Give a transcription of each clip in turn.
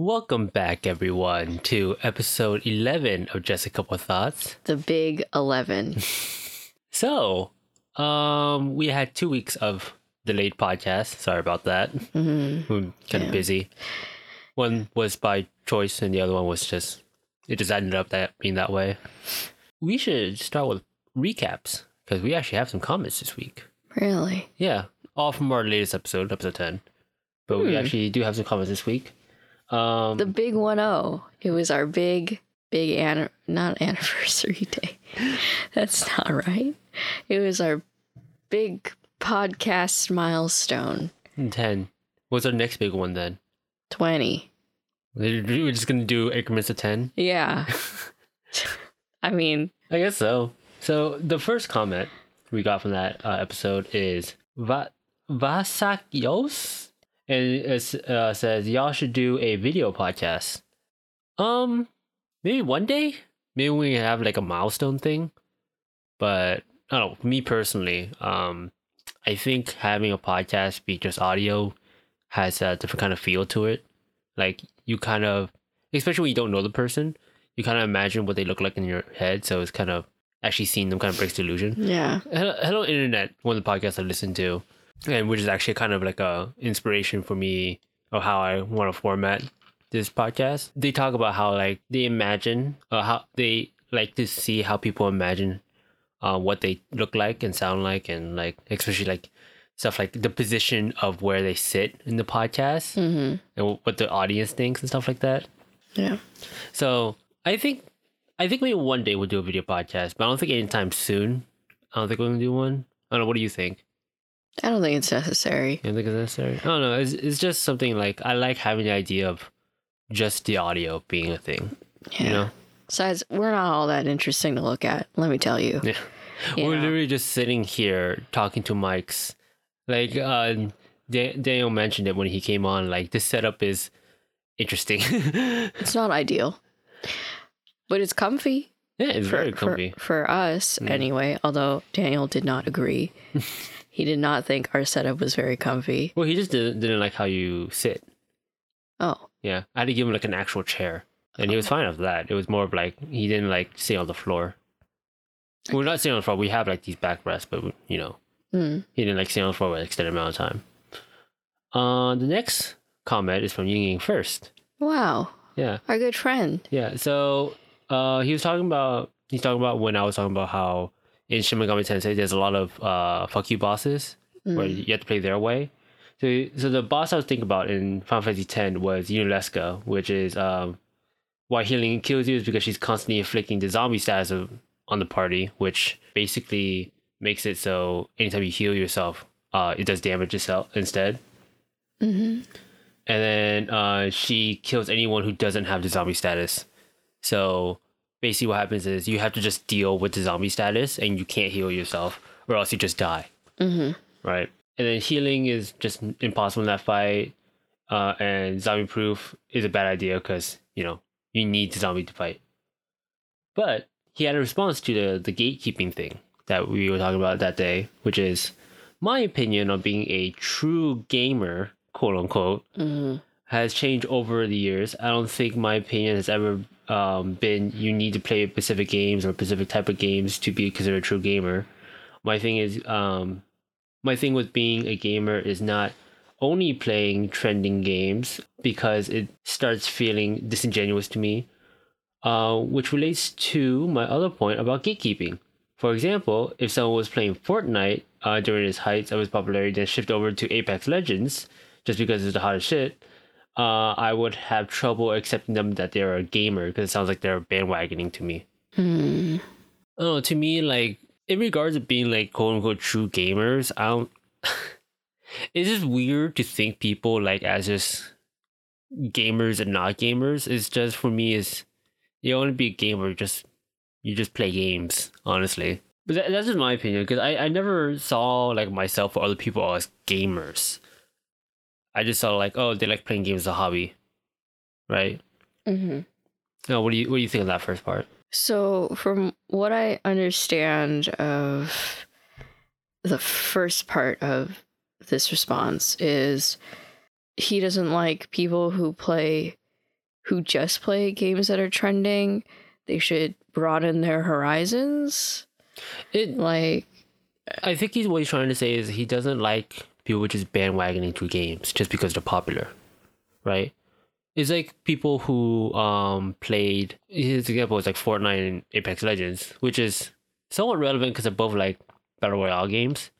Welcome back, everyone, to episode 11 of Just a Couple Thoughts. The big 11. So, um, we had two weeks of delayed podcast. Sorry about that. hmm We're kind of busy. One was by choice, and the other one was just, it just ended up that being that way. We should start with recaps because we actually have some comments this week. Really? Yeah, all from our latest episode, episode 10. But we Hmm. actually do have some comments this week. Um, The big 1 0. It was our big, big, an- not anniversary day. That's not right. It was our big podcast milestone 10. What's our next big one then? 20. We're just gonna do increments of 10? Yeah. I mean, I guess so. So the first comment we got from that uh, episode is Va- Vasakios, and it uh, says y'all should do a video podcast. Um, maybe one day. Maybe we have like a milestone thing. But I don't know. Me personally, um, I think having a podcast be just audio has a different kind of feel to it. Like you kind of, especially when you don't know the person, you kind of imagine what they look like in your head. So it's kind of actually seeing them kind of breaks the illusion. yeah. Hello, Hello Internet, one of the podcasts I listen to, and which is actually kind of like a inspiration for me of how I want to format this podcast. They talk about how like they imagine, uh, how they like to see how people imagine, uh, what they look like and sound like, and like especially like stuff like the position of where they sit in the podcast hmm and what the audience thinks and stuff like that. Yeah. So I think I think maybe one day we'll do a video podcast, but I don't think anytime soon. I don't think we're gonna do one. I don't know. What do you think? I don't think it's necessary. You don't think it's necessary? I don't know. It's it's just something like I like having the idea of just the audio being a thing. Yeah. You know, Besides, we're not all that interesting to look at, let me tell you. Yeah. You we're know? literally just sitting here talking to mics. Like uh, Da- Daniel mentioned it when he came on. Like this setup is interesting. It's not ideal, but it's comfy. Yeah, it's for, very for- comfy. For, us, Mm. anyway, although Daniel did not agree. he did not think our setup was very comfy. Well, he just didn't didn't like how you sit. Oh, Yeah, I had to give him like an actual chair, and he was fine with that. It was more of like he didn't like sit on the floor. We're not sitting on the floor. We have like these backrests, but you know, mm. he didn't like sit on the floor for an extended amount of time. Uh, the next comment is from Ying Ying first. wow. Yeah, Our good friend. yeah. So, uh, he was talking about he's talking about when I was talking about how in Shin Megami Tensei there's a lot of uh fuck you bosses where Mm. you have to play their way. So, so the boss I was thinking about in Final Fantasy X was Yunalesca, which is um, why healing kills you is because she's constantly inflicting the zombie status of, on the party, which basically makes it so anytime you heal yourself, uh, it does damage itself instead. hmm And then uh, she kills anyone who doesn't have the zombie status. So basically, what happens is you have to just deal with the zombie status, and you can't heal yourself, or else you just die. hmm right? And then healing is just impossible in that fight. Uh, and zombie proof is a bad idea because you know you need the zombie to fight. But he had a response to the the gatekeeping thing that we were talking about that day, which is my opinion on being a true gamer, quote unquote, hmm has changed over the years. I don't think my opinion has ever um, been you need to play specific games or specific type of games to be considered a true gamer. My thing is, um, my thing with being a gamer is not only playing trending games because it starts feeling disingenuous to me, uh, which relates to my other point about gatekeeping. For example, if someone was playing Fortnite uh, during its heights of its popularity, then shift over to Apex Legends just because it's the hottest shit, uh, I would have trouble accepting them that they're a gamer because it sounds like they're bandwagoning to me. Hmm. Oh, to me, like in regards to being like quote unquote true gamers, I don't. it's just weird to think people like as just gamers and not gamers. It's just for me is you want to be a gamer, just you just play games, honestly. But that, that's just my opinion because I, I never saw like myself or other people as gamers. I just saw like oh they like playing games as a hobby, right? hmm No, what do you what do you think of that first part? So, from what I understand of the first part of this response, is he doesn't like people who play who just play games that are trending, they should broaden their horizons. It Like, I think he's what he's trying to say is he doesn't like people just bandwagoning through games just because they're popular, right? It's like people who um played. His example is like Fortnite and Apex Legends, which is somewhat relevant because they're both like battle royale games.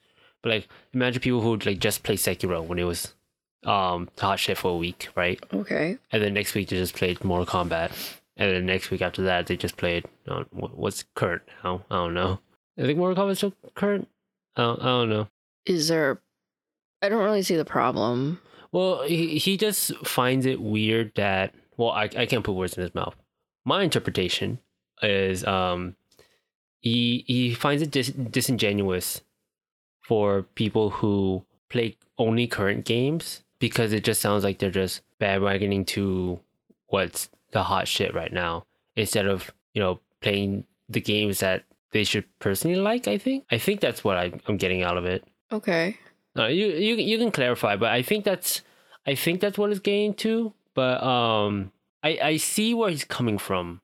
But like, imagine people who like just play Sekiro when it was um hot shit for a week, right? okay. And then next week they just played Mortal Kombat, and then next week after that they just played uh, what's current now? I don't know. I think Mortal Kombat's still current. I don't, I don't know. Is there. I don't really see the problem. Well, he, he just finds it weird that well, I, I can't put words in his mouth. My interpretation is um he he finds it dis- disingenuous for people who play only current games because it just sounds like they're just bandwagoning to what's the hot shit right now instead of you know playing the games that they should personally like. I think I think that's what I, I'm getting out of it. Okay. No, you you you can clarify, but I think that's I think that's what it's getting to. But um, I I see where he's coming from.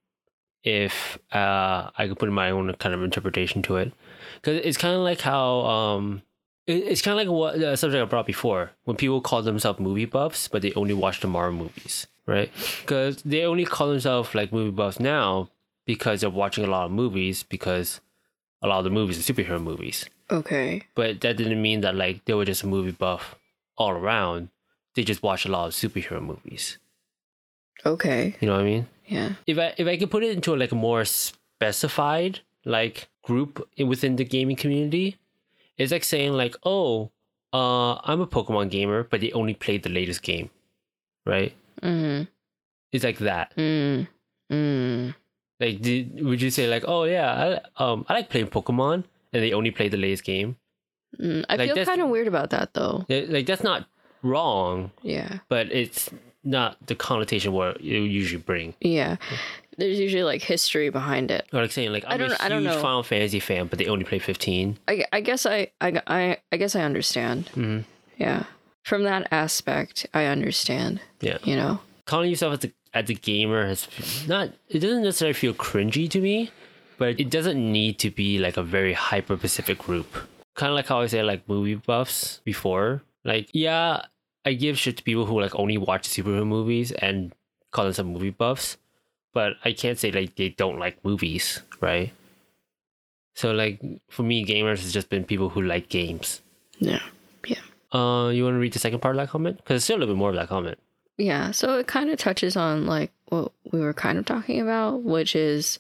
If uh, I could put my own kind of interpretation to it, because it's kind of like how um, it, it's kind of like what the subject I brought before when people call themselves movie buffs, but they only watch the Marvel movies, right? Because they only call themselves like movie buffs now because they're watching a lot of movies because a lot of the movies are superhero movies Okay. but that didn't mean that like they were just a movie buff all around. They just watched a lot of superhero movies. Okay. You know what I mean? Yeah. If I if I could put it into like a more specified like group within the gaming community, it's like saying like, oh, uh, I'm a Pokemon gamer, but they only played the latest game, right? Mm. Hmm. It's like that. Mm. Mm. Like, did, would you say like, oh yeah, I, um, I like playing Pokemon, and they only play the latest game? Mm. I Like, feel kind of weird about that though. Like that's not wrong, Yeah. but it's not the connotation what you usually bring. Yeah. There's usually like history behind it. Or like saying like I I'm don't- a I don't huge know. Final Fantasy fan, but they only play 15. I, I guess I, I, I, I guess I understand. Mhm. Yeah. From that aspect, I understand. Yeah, You know. calling yourself as a as a gamer has not. It doesn't necessarily feel cringy to me, but it doesn't need to be like a very hyper specific group. Kind of like how I said like movie buffs before. Like yeah, I give shit to people who like only watch superhero movies and call themselves movie buffs, but I can't say like they don't like movies, right? So like for me, gamers has just been people who like games. Yeah, yeah. Uh, you want to read the second part of that comment? Because there's still a little bit more of that comment. Yeah. So it kind of touches on like what we were kind of talking about, which is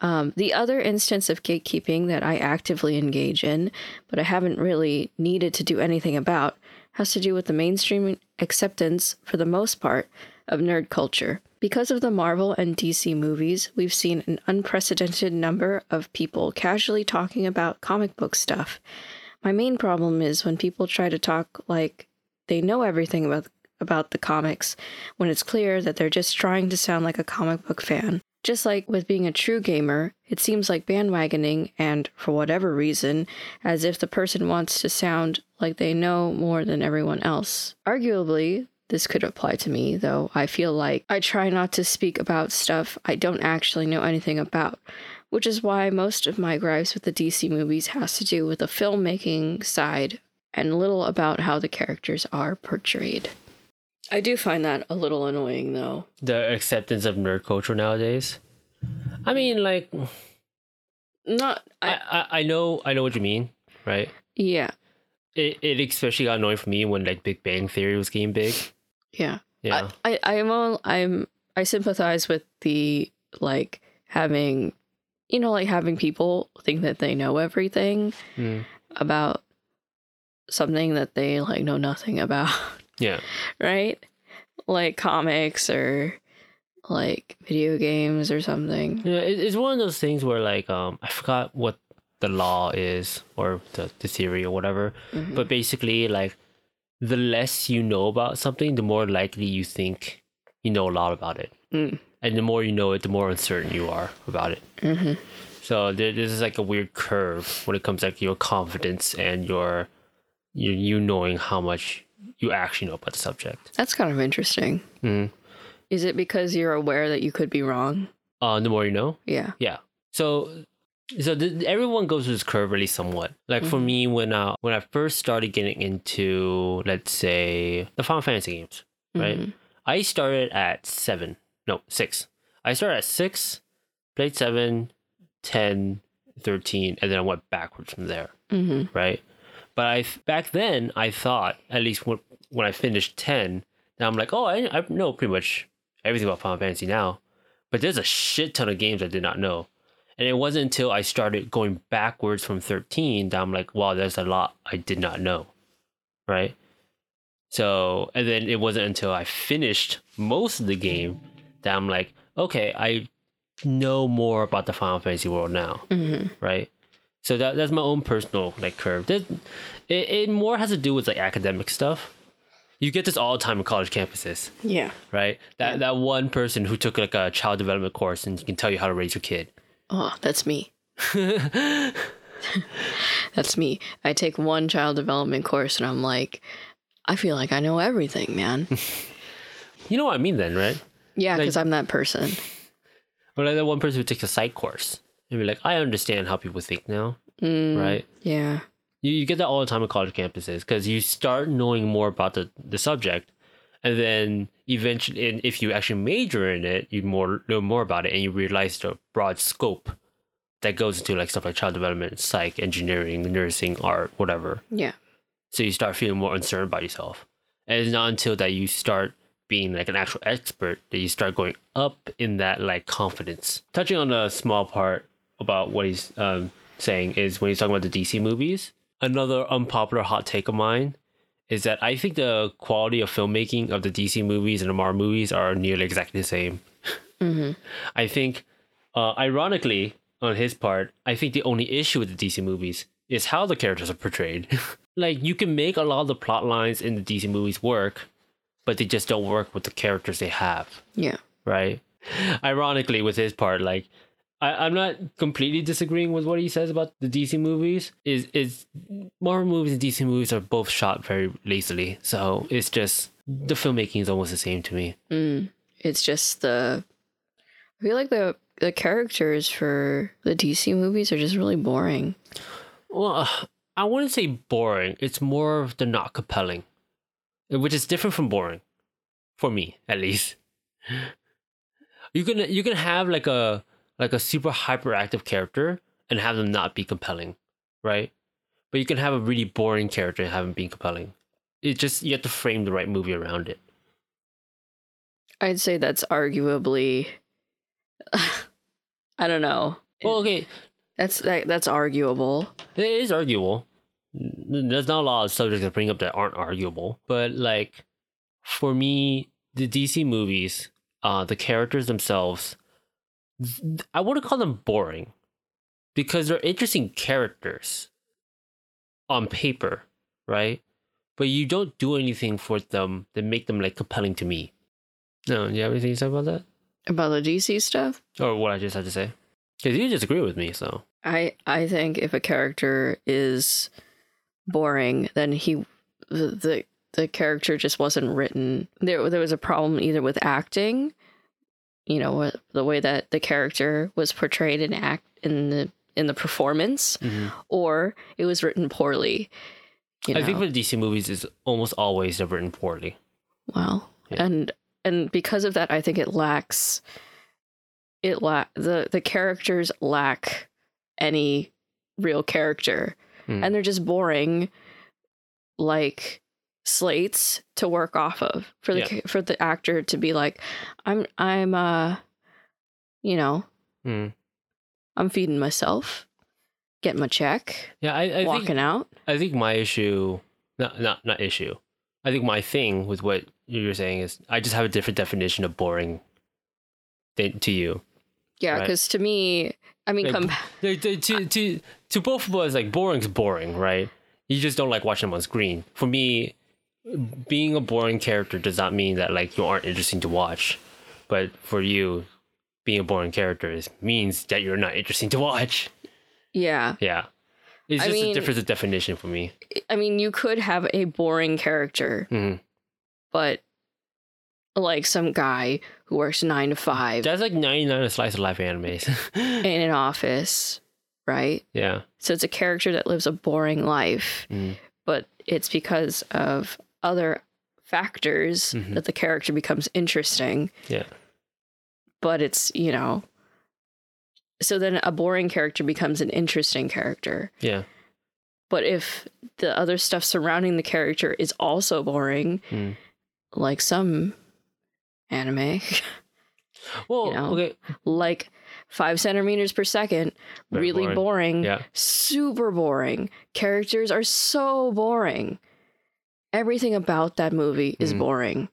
um, the other instance of gatekeeping that I actively engage in, but I haven't really needed to do anything about, has to do with the mainstream acceptance, for the most part, of nerd culture. Because of the Marvel and DC movies, we've seen an unprecedented number of people casually talking about comic book stuff. My main problem is when people try to talk like they know everything about about the comics when it's clear that they're just trying to sound like a comic book fan. Just like with being a true gamer, it seems like bandwagoning, and for whatever reason, as if the person wants to sound like they know more than everyone else. Arguably, this could apply to me, though I feel like I try not to speak about stuff I don't actually know anything about, which is why most of my gripes with the DC movies has to do with the filmmaking side and little about how the characters are portrayed. I do find that a little annoying, though. The acceptance of nerd culture nowadays. I mean, like, Not, I, I, I, know I know what you mean, right? yeah, It, it especially got annoying for me when like Big Bang Theory was getting big. yeah. Yeah, I, I, I'm, all, I'm, I sympathize with the like having, you know, like having people think that they know everything Mm. about something that they like know nothing about, yeah, right? Like comics or like video games or something. yeah. It's one of those things where like um I forgot what the law is or the, the theory or whatever, Mhm. but basically like the less you know about something, the more likely you think you know a lot about it, Mm. and the more you know it, the more uncertain you are about it. hmm So there, this is like a weird curve when it comes like your confidence and your you you knowing how much you actually know about the subject. That's kind of interesting. Mm. Is it because you're aware that you could be wrong? Uh, the more you know. Yeah. Yeah. So, so th- everyone goes through this curve really somewhat. Like for Mhm. me, when uh when I first started getting into let's say the Final Fantasy games, Right. Mhm. I started at seven, no six. I started at six, played seven, 10, 13, and then I went backwards from there. Mhm. right? But I back then I thought at least when when I finished ten, now I'm like, oh, I, I know pretty much everything about Final Fantasy now. But there's a shit ton of games I did not know, and it wasn't until I started going backwards from thirteen that I'm like, wow, there's a lot I did not know, right? So and then it wasn't until I finished most of the game that I'm like, okay, I know more about the Final Fantasy world now Mhm. right? So that that's my own personal like curve. That it, it more has to do with like academic stuff. You get this all the time on college campuses, Yeah. right? That that one person who took like a child development course and can tell you how to raise your kid. Oh, that's me. That's me. I take one child development course and I'm like, I feel like I know everything, man. you know what I mean then, right? Yeah, Like- because I'm that person. Or like that one person who takes a psych course and be like, I understand how people think now, Mm, right? Yeah. You, you get that all the time on college campuses because you start knowing more about the, the subject. And then eventually, and if you actually major in it, you more know more about it and you realize the broad scope that goes into like stuff like child development, psych, engineering, nursing, art, whatever. Yeah. So you start feeling more uncertain about yourself. And it's not until that you start being like an actual expert that you start going up in that like confidence. Touching on a small part about what he's um, saying is when he's talking about the DC movies. Another unpopular hot take of mine is that I think the quality of filmmaking of the DC movies and the Marvel movies are nearly exactly the same. hmm I think, uh, ironically, on his part, I think the only issue with the DC movies is how the characters are portrayed. like, you can make a lot of the plot lines in the DC movies work, but they just don't work with the characters they have, Yeah. right? Ironically, with his part, like, I, I'm not completely disagreeing with what he says about the DC movies. Is is Marvel movies and DC movies are both shot very lazily, so it's just the filmmaking is almost the same to me. Mm. It's just the. I feel like the the characters for the DC movies are just really boring. Well, I wouldn't say boring. It's more of the not compelling, which is different from boring, for me at least. You can you can have like a like a super hyperactive character and have them not be compelling, right? But you can have a really boring character and have them be compelling. It just you have to frame the right movie around it. I'd say that's arguably. I don't know. Well, okay, That's that, that's arguable. It is arguable. There's not a lot of subjects to bring up that aren't arguable, but like for me, the DC movies, uh, the characters themselves, th- I wouldn't call them boring because they're interesting characters on paper, right? But you don't do anything for them that make them like compelling to me. No, do you have anything to say about that, About the DC stuff, or what I just had to say? Because you disagree with me, so I I think if a character is boring, then he the the, the character just wasn't written. There there was a problem either with acting, you know, the way that the character was portrayed in act in the in the performance, or it was written poorly. You know? I think for the DC movies, is almost always they're written poorly. Well, Yeah. and and because of that, I think it lacks. It lack the the characters lack any real character, Mm. and they're just boring, like slates to work off of for the Yeah. for the actor to be like, I'm I'm uh, you know, Mm. I'm feeding myself, getting my check, Yeah, I, I walking think out. I think my issue, not not not issue. I think my thing with what you're saying is I just have a different definition of boring than to you. Yeah, Right. because to me, I mean, Like, to to, to, to both of us, like boring's boring, right? You just don't like watching them on screen. For me, being a boring character does not mean that like you aren't interesting to watch. But for you, being a boring character is, means that you're not interesting to watch. yeah. Yeah. It's I just a difference of definition for me. I mean, you could have a boring character, Mhm. but like some guy who works nine to five That's like 99 of slice of life animes. in an office, right? yeah. So it's a character that lives a boring life, Mm. but it's because of other factors Mhm. that the character becomes interesting. Yeah. But it's, you know, so then a boring character becomes an interesting character. Yeah. But if the other stuff surrounding the character is also boring, Mm. like some anime, Well, You know? okay. like five centimeters per second, Very really boring. boring, Yeah. super boring. Characters are so boring. Everything about that movie is Mhm. boring.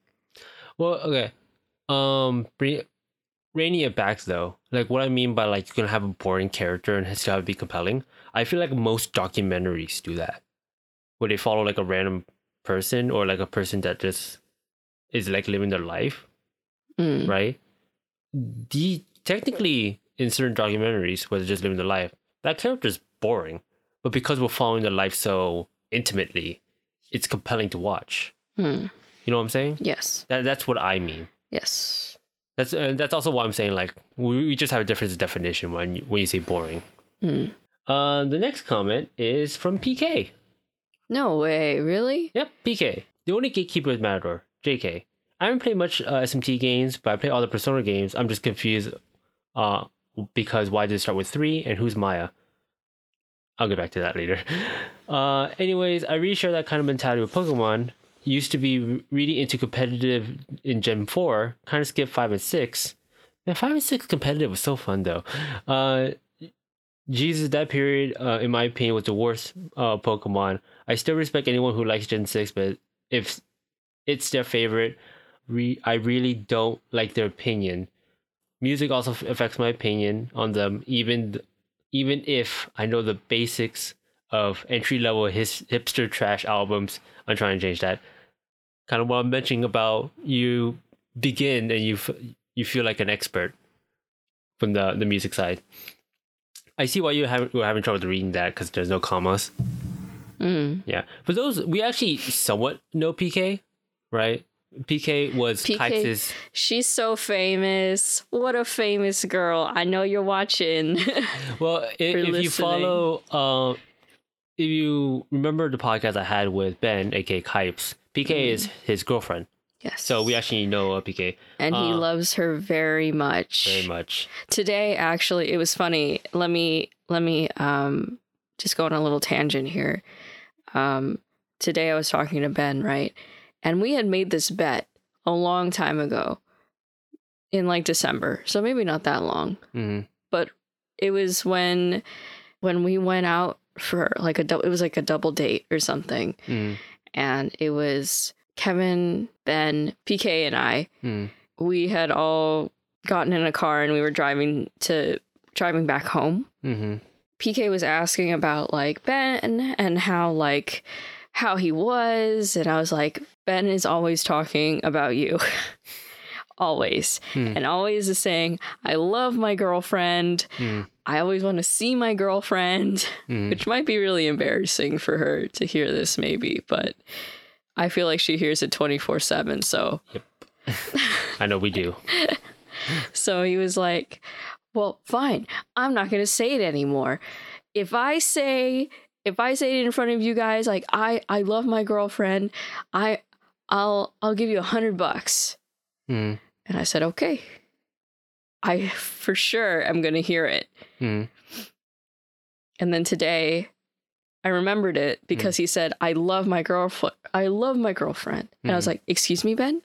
Well, okay. Um, bring, reining it back though, like what I mean by like you're gonna have a boring character and it's gotta be compelling. I feel like most documentaries do that, where they follow like a random person or like a person that just is like living their life, Mm. right? The technically in certain documentaries where they're just living their life, that character is boring, but because we're following their life so intimately, it's compelling to watch. Mm. You know what I'm saying? Yes. That that's what I mean. Yes. That's uh, that's also why I'm saying like we, we just have a different definition when you, when you say boring. Mm. Uh, the next comment is from PK. No way. Really? Yep, PK. The only gatekeeper is Matador. JK. I haven't played much uh, SMT games, but I play all the Persona games. I'm just confused uh, because why did it start with three and who's Maya? I'll get back to that later. Uh, anyways, I really share that kind of mentality with Pokemon. Used to be really into competitive in Gen 4, kind of skipped 5 and 6. Man, 5 and 6 competitive was so fun though. Uh, Jesus, that period, uh, in my opinion, was the worst uh, Pokemon. I still respect anyone who likes Gen 6, but if it's their favorite, re- I really don't like their opinion. Music also affects my opinion on them, even even if I know the basics of entry level his hipster trash albums. I'm trying to change that. Kind of what I'm mentioning about you begin and you you feel like an expert from the the music side. I see why you have you're having trouble reading that because there's no commas. Mm. Yeah, but those we actually somewhat know PK, right? PK was PK Kite's. She's so famous. What a famous girl. I know you're watching. Well, if, you follow, uh, if you remember the podcast I had with Ben, aka Kipes, PK is his girlfriend. yes. So we actually know uh, PK and he uh, loves her very much. very much. Today actually it was funny. Let me let me um just go on a little tangent here. Um today I was talking to Ben, right? And we had made this bet a long time ago in like December. So maybe not that long. hmm But it was when when we went out for like a it was like a double date or something hmm and it was Kevin, Ben, PK and I hmm we had all gotten in a car and we were driving to driving back home. hmm PK was asking about like Ben and how like how he was and I was like Ben is always talking about you. always. Hmm. And always is saying I love my girlfriend. hmm I always want to see my girlfriend, hmm which might be really embarrassing for her to hear this maybe, but I feel like she hears it 24/7, so I know we do. So he was like, "Well, fine. I'm not going to say it anymore. If I say if I say it in front of you guys like I I love my girlfriend, I I'll I'll give you a 100 bucks." hmm And I said, "Okay." I for sure am going to hear it. hmm And then today I remembered it because he said, "I love my girlfriend. I love my girlfriend." And I was Mhm. like, "Excuse me, Ben?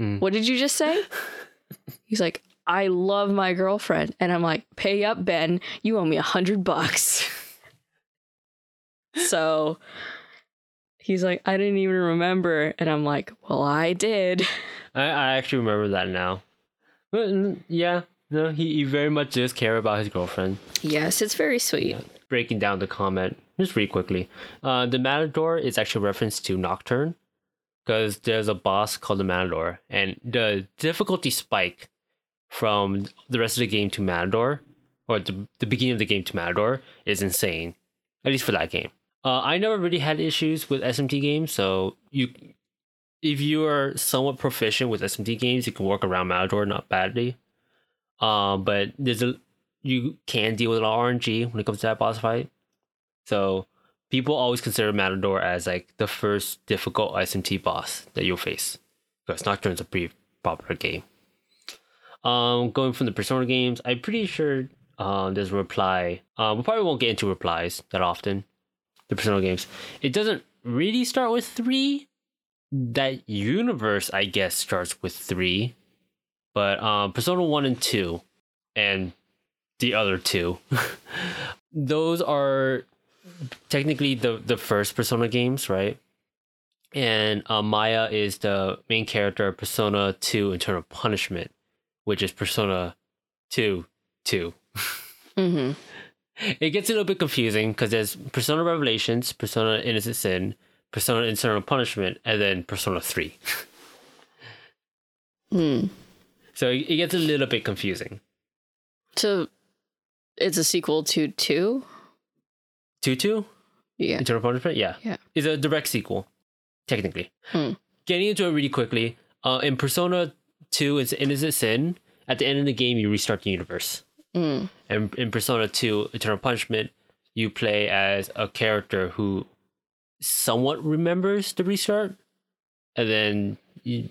Mhm. What did you just say?" He's like, "I love my girlfriend." And I'm like, "Pay up, Ben. You owe me a 100 bucks." so he's like, "I didn't even remember." And I'm like, "Well, I did." I, I actually remember that now. But yeah, no, he, he very much does care about his girlfriend. Yes, it's very sweet. breaking down the comment just really quickly. Uh, the Matador is actually a reference to Nocturne because there's a boss called the Matador, and the difficulty spike from the rest of the game to Matador, or the, the beginning of the game to Matador, is insane. At least for that game. Uh, I never really had issues with SMT games, so you if you are somewhat proficient with SMT games, you can work around Matador not badly. Um, but there's a you can deal with a lot of RNG when it comes to that boss fight. So people always consider Matador as like the first difficult SMT boss that you'll face. Because Nocturne's a pretty popular game. Um, going from the Persona games, I'm pretty sure um, there's a reply. Um, we probably won't get into replies that often. The Persona games. It doesn't really start with three. That universe, I guess, starts with three. But um, Persona 1 and 2, and the other two, those are technically the, the first Persona games, right? And uh, Maya is the main character of Persona 2 Eternal Punishment, which is Persona 2 2. Mm-hmm. It gets a little bit confusing because there's Persona Revelations, Persona Innocent Sin, Persona Eternal Punishment, and then Persona 3. Mm. So it it gets a little bit confusing. So it's a sequel to two. 2 2? Yeah. Eternal Punishment? Yeah. Yeah. It's a direct sequel, technically. Hmm. Getting into it really quickly, uh, in Persona 2, it's Innocent Sin. At the end of the game, you restart the universe. Mm. And in Persona 2, Eternal Punishment, you play as a character who somewhat remembers the restart, and then you,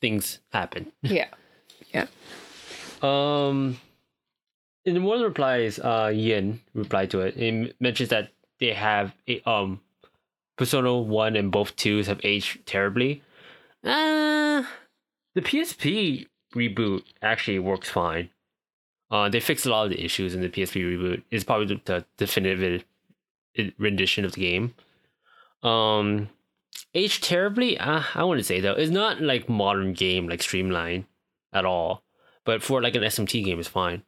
things happen. Yeah. Yeah. Um, in one of the replies, uh, Yin replied to it. It mentions that they have a, um, Persona One and both twos have aged terribly. Uh, the PSP reboot actually works fine. Uh, they fixed a lot of the issues in the PSP reboot. It's probably the, definitive rendition of the game. Um, aged terribly. Uh, I wouldn't say though. It's not like modern game like Streamline at all but for like an SMT game, it's fine,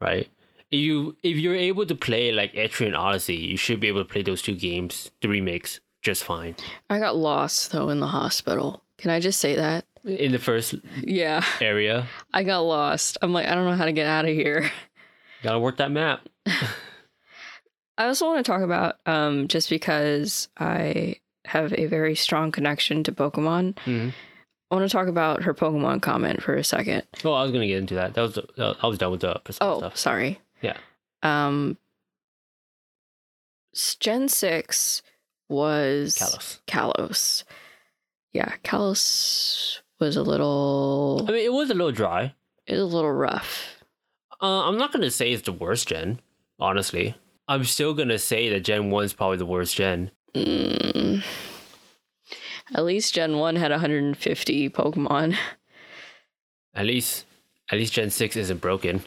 right? If you if you're able to play like Etrian Odyssey, you should be able to play those two games, the remakes, just fine. I got lost though in the hospital. Can I just say that? In the first Yeah. area, I got lost. I'm like, I don't know how to get out of here. gotta work that map. I also want to talk about um just because I have a very strong connection to Pokemon. Mhm. I want to talk about her Pokemon comment for a second. Oh, I was gonna get into that. That was the, I was done with the Persona Oh, stuff. sorry. Yeah. Um Gen 6 was Kalos. Kalos. Yeah, Kalos was a little I mean, it was a little dry. it was a little rough. Uh, I'm not gonna say it's the worst gen. Honestly, I'm still gonna say that Gen One is probably the worst gen. Mm. At least Gen 1 had 150 Pokemon. At least, at least Gen Six isn't broken.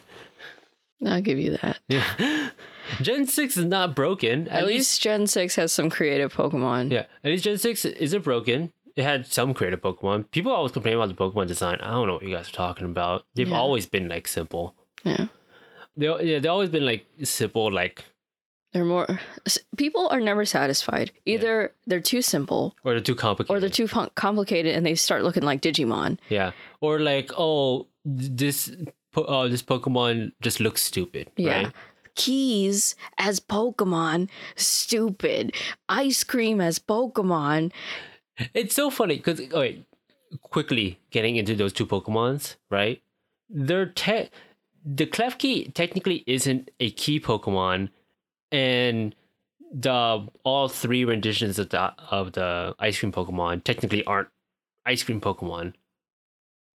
I'll give you that. Yeah. Gen 6 is not broken. At, least, Gen 6 has some creative Pokemon. Yeah, at least Gen 6 isn't broken. It had some creative Pokemon. People always complain about the Pokemon design. I don't know what you guys are talking about. They've Yeah. always been like simple. Yeah. They yeah, they've always been like simple like They're more people are never satisfied. Either they're too simple or they're too complicated. or they're too complicated and they start looking like Digimon. yeah. Or like, oh, this oh, this Pokemon just looks stupid, Yeah. right? Keys as Pokemon, stupid. Ice cream as Pokemon. It's so funny because oh, wait, quickly getting into those two Pokemons, right? They're te- the Klefki technically isn't a key Pokemon, and the all three renditions of the of the ice cream Pokemon technically aren't ice cream Pokemon.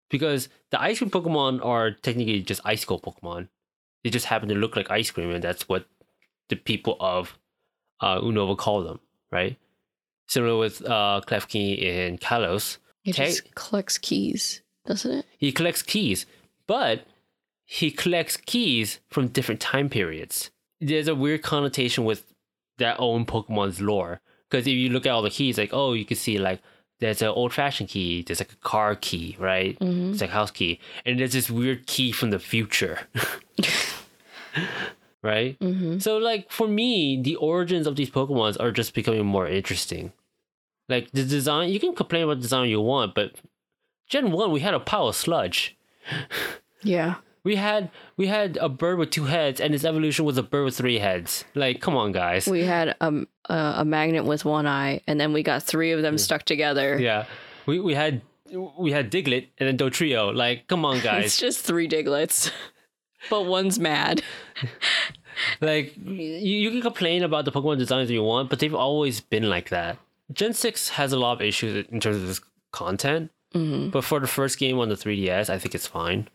Because the ice cream Pokemon are technically just ice cold Pokemon. They just happen to look like ice cream, and that's what the people of uh, Unova call them, right? Similar with uh, Klefki and Kalos. It Take- just collects keys, doesn't it? He collects keys, but he collects keys from different time periods. There's a weird connotation with that own Pokemon's lore. Because if you look at all the keys, like, oh, you can see like there's an old fashioned key, there's like a car key, right? Mm-hmm. It's like house key. And there's this weird key from the future. right? Mm-hmm. So like for me, the origins of these Pokemons are just becoming more interesting. Like the design, you can complain about the design you want, but Gen One we had a pile of sludge. Yeah. We had we had a bird with two heads, and its evolution was a bird with three heads. Like, come on, guys. We had a, a, a magnet with one eye, and then we got three of them stuck together. yeah, we we had we had Diglett and then Dugtrio. Like, come on, guys. It's just three Diglets, but one's mad. like, you, you can complain about the Pokemon designs you want, but they've always been like that. Gen six has a lot of issues in terms of this content, hmm but for the first game on the 3DS, I think it's fine.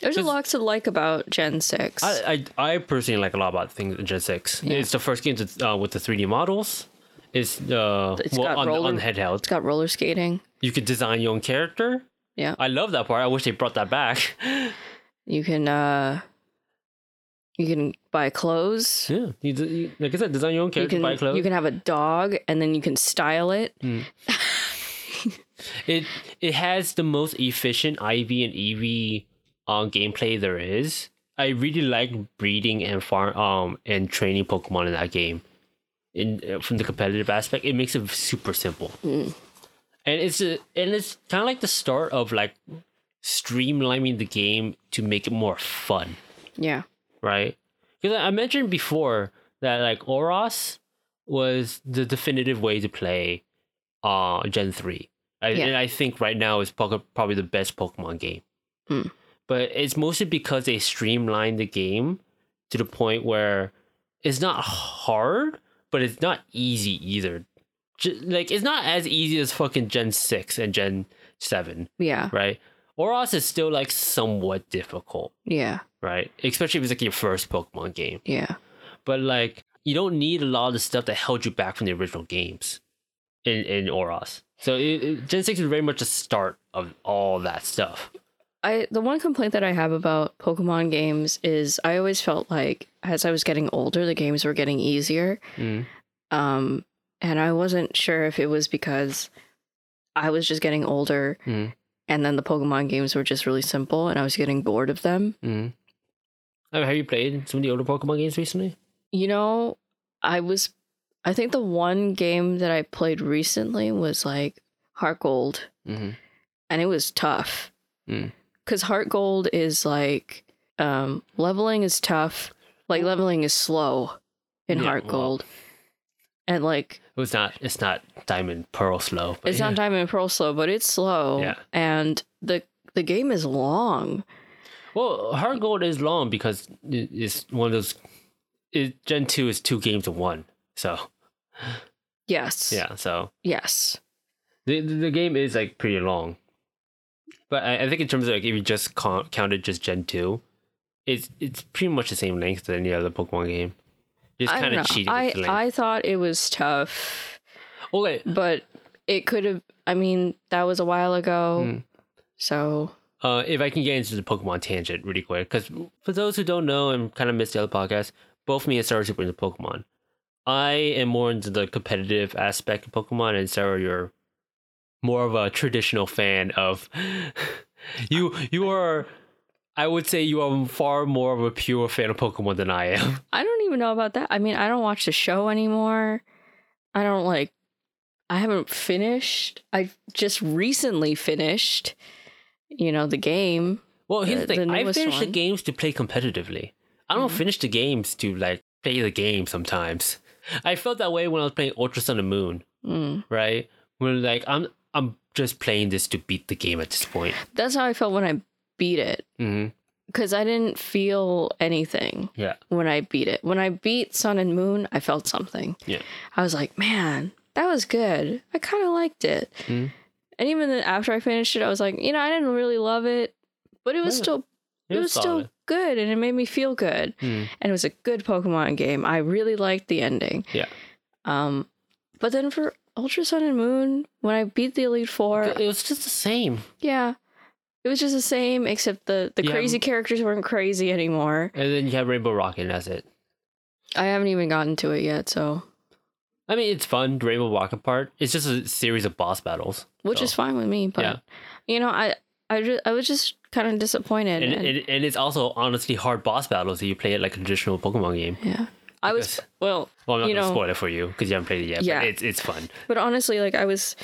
There's a lot to like about Gen Six. I, I I personally like a lot about things in Gen Six. Yeah. It's the first game to, uh, with the 3D models. It's uh It's well, got on, roller- on handheld. it's got roller skating. You could design your own character. Yeah, I love that part. I wish they brought that back. you can uh, you can buy clothes. yeah, you, you, like I said, design your own character, You can buy clothes. you can have a dog, and then you can style it. It it has the most efficient IV and EV um, gameplay there is. I really like breeding and farm um and training Pokemon in that game. In uh, from the competitive aspect, it makes it super simple. Mm. And it's a, and it's kind of like the start of like streamlining the game to make it more fun, Yeah, right? Because I mentioned before that like ORAS was the definitive way to play uh Gen 3. I, Yeah. And I think right now is probably the best Pokemon game. Hmm. But it's mostly because they streamlined the game to the point where it's not hard, but it's not easy either. Like it's not as easy as fucking Gen 6 and Gen 7, yeah, right? ORAS is still like somewhat difficult, yeah, right? Especially if it's like your first Pokemon game yeah. but like you don't need a lot of the stuff that held you back from the original games in in ORAS. So it, it- Gen six is very much the start of all that stuff. I the one complaint that I have about Pokemon games is I always felt like as I was getting older, the games were getting easier. Mm. Um, and I wasn't sure if it was because I was just getting older, Mm. And then the Pokemon games were just really simple, and I was getting bored of them. Mm. Have you played some of the older Pokemon games recently? You know, I was. I think the one game that I played recently was like Heart Gold, Mm-hmm. and it was tough. Mm. Because Heart Gold is like um, leveling is tough. Like leveling is slow in Yeah, Heart well, Gold, and like It was not. It's not Diamond Pearl slow. but it's yeah. not Diamond Pearl slow, but it's slow. Yeah. and the the game is long. Well, Heart Gold is long because it's one of those. It, Gen two is two games in one. So Yes. yeah. So Yes. The the the game is like pretty long, but I, I think in terms of like if you just count, counted just Gen two, it's it's pretty much the same length as any other Pokemon game. Just I kind of cheating I with the length. I thought it was tough, okay, but it could have. I mean, that was a while ago. Mm. So uh, if I can get into the Pokemon tangent really quick, because for those who don't know and kind of missed the other podcast, both me and Sarah are super into Pokemon. I am more into the competitive aspect of Pokemon, and Sarah, you're more of a traditional fan of. you you are. I would say you are far more of a pure fan of Pokemon than I am. I don't even know about that. I mean, I don't watch the show anymore. I don't like. I haven't finished. I just recently finished. You know the game. Well, here's The- the thing. the I newest finish the games to play competitively. I don't Mhm. finish the games to like play the game sometimes. I felt that way when I was playing Ultra Sun and Moon, Mm. right? When like I'm I'm just playing this to beat the game at this point. That's how I felt when I beat it. because I didn't feel anything Yeah. when I beat it. When I beat Sun and Moon, I felt something. Yeah. I was like, man, that was good. I kind of liked it. Mhm. And even then, after I finished it, I was like, you know, I didn't really love it, but it was Yeah. still it, was, still good, and it made me feel good. Mhm. And it was a good Pokemon game. I really liked the ending. Yeah. Um, but then for Ultra Sun and Moon, when I beat the Elite Four, It was just the same. yeah. It was just the same, except the, the Yeah. crazy characters weren't crazy anymore. And then you have Rainbow Rocket, and that's it. I haven't even gotten to it yet, so I mean, it's fun. Rainbow Rocket part. It's just a series of boss battles, which is fine with me. But Yeah. you know, I I, ju- I was just kind of disappointed. and, and- and, and it's also honestly hard boss battles if you play it like a traditional Pokemon game. yeah, I was because- well, Well, I'm not You gonna know- spoil it for you because you haven't played it yet. Yeah. but it's it's fun. but honestly, like I was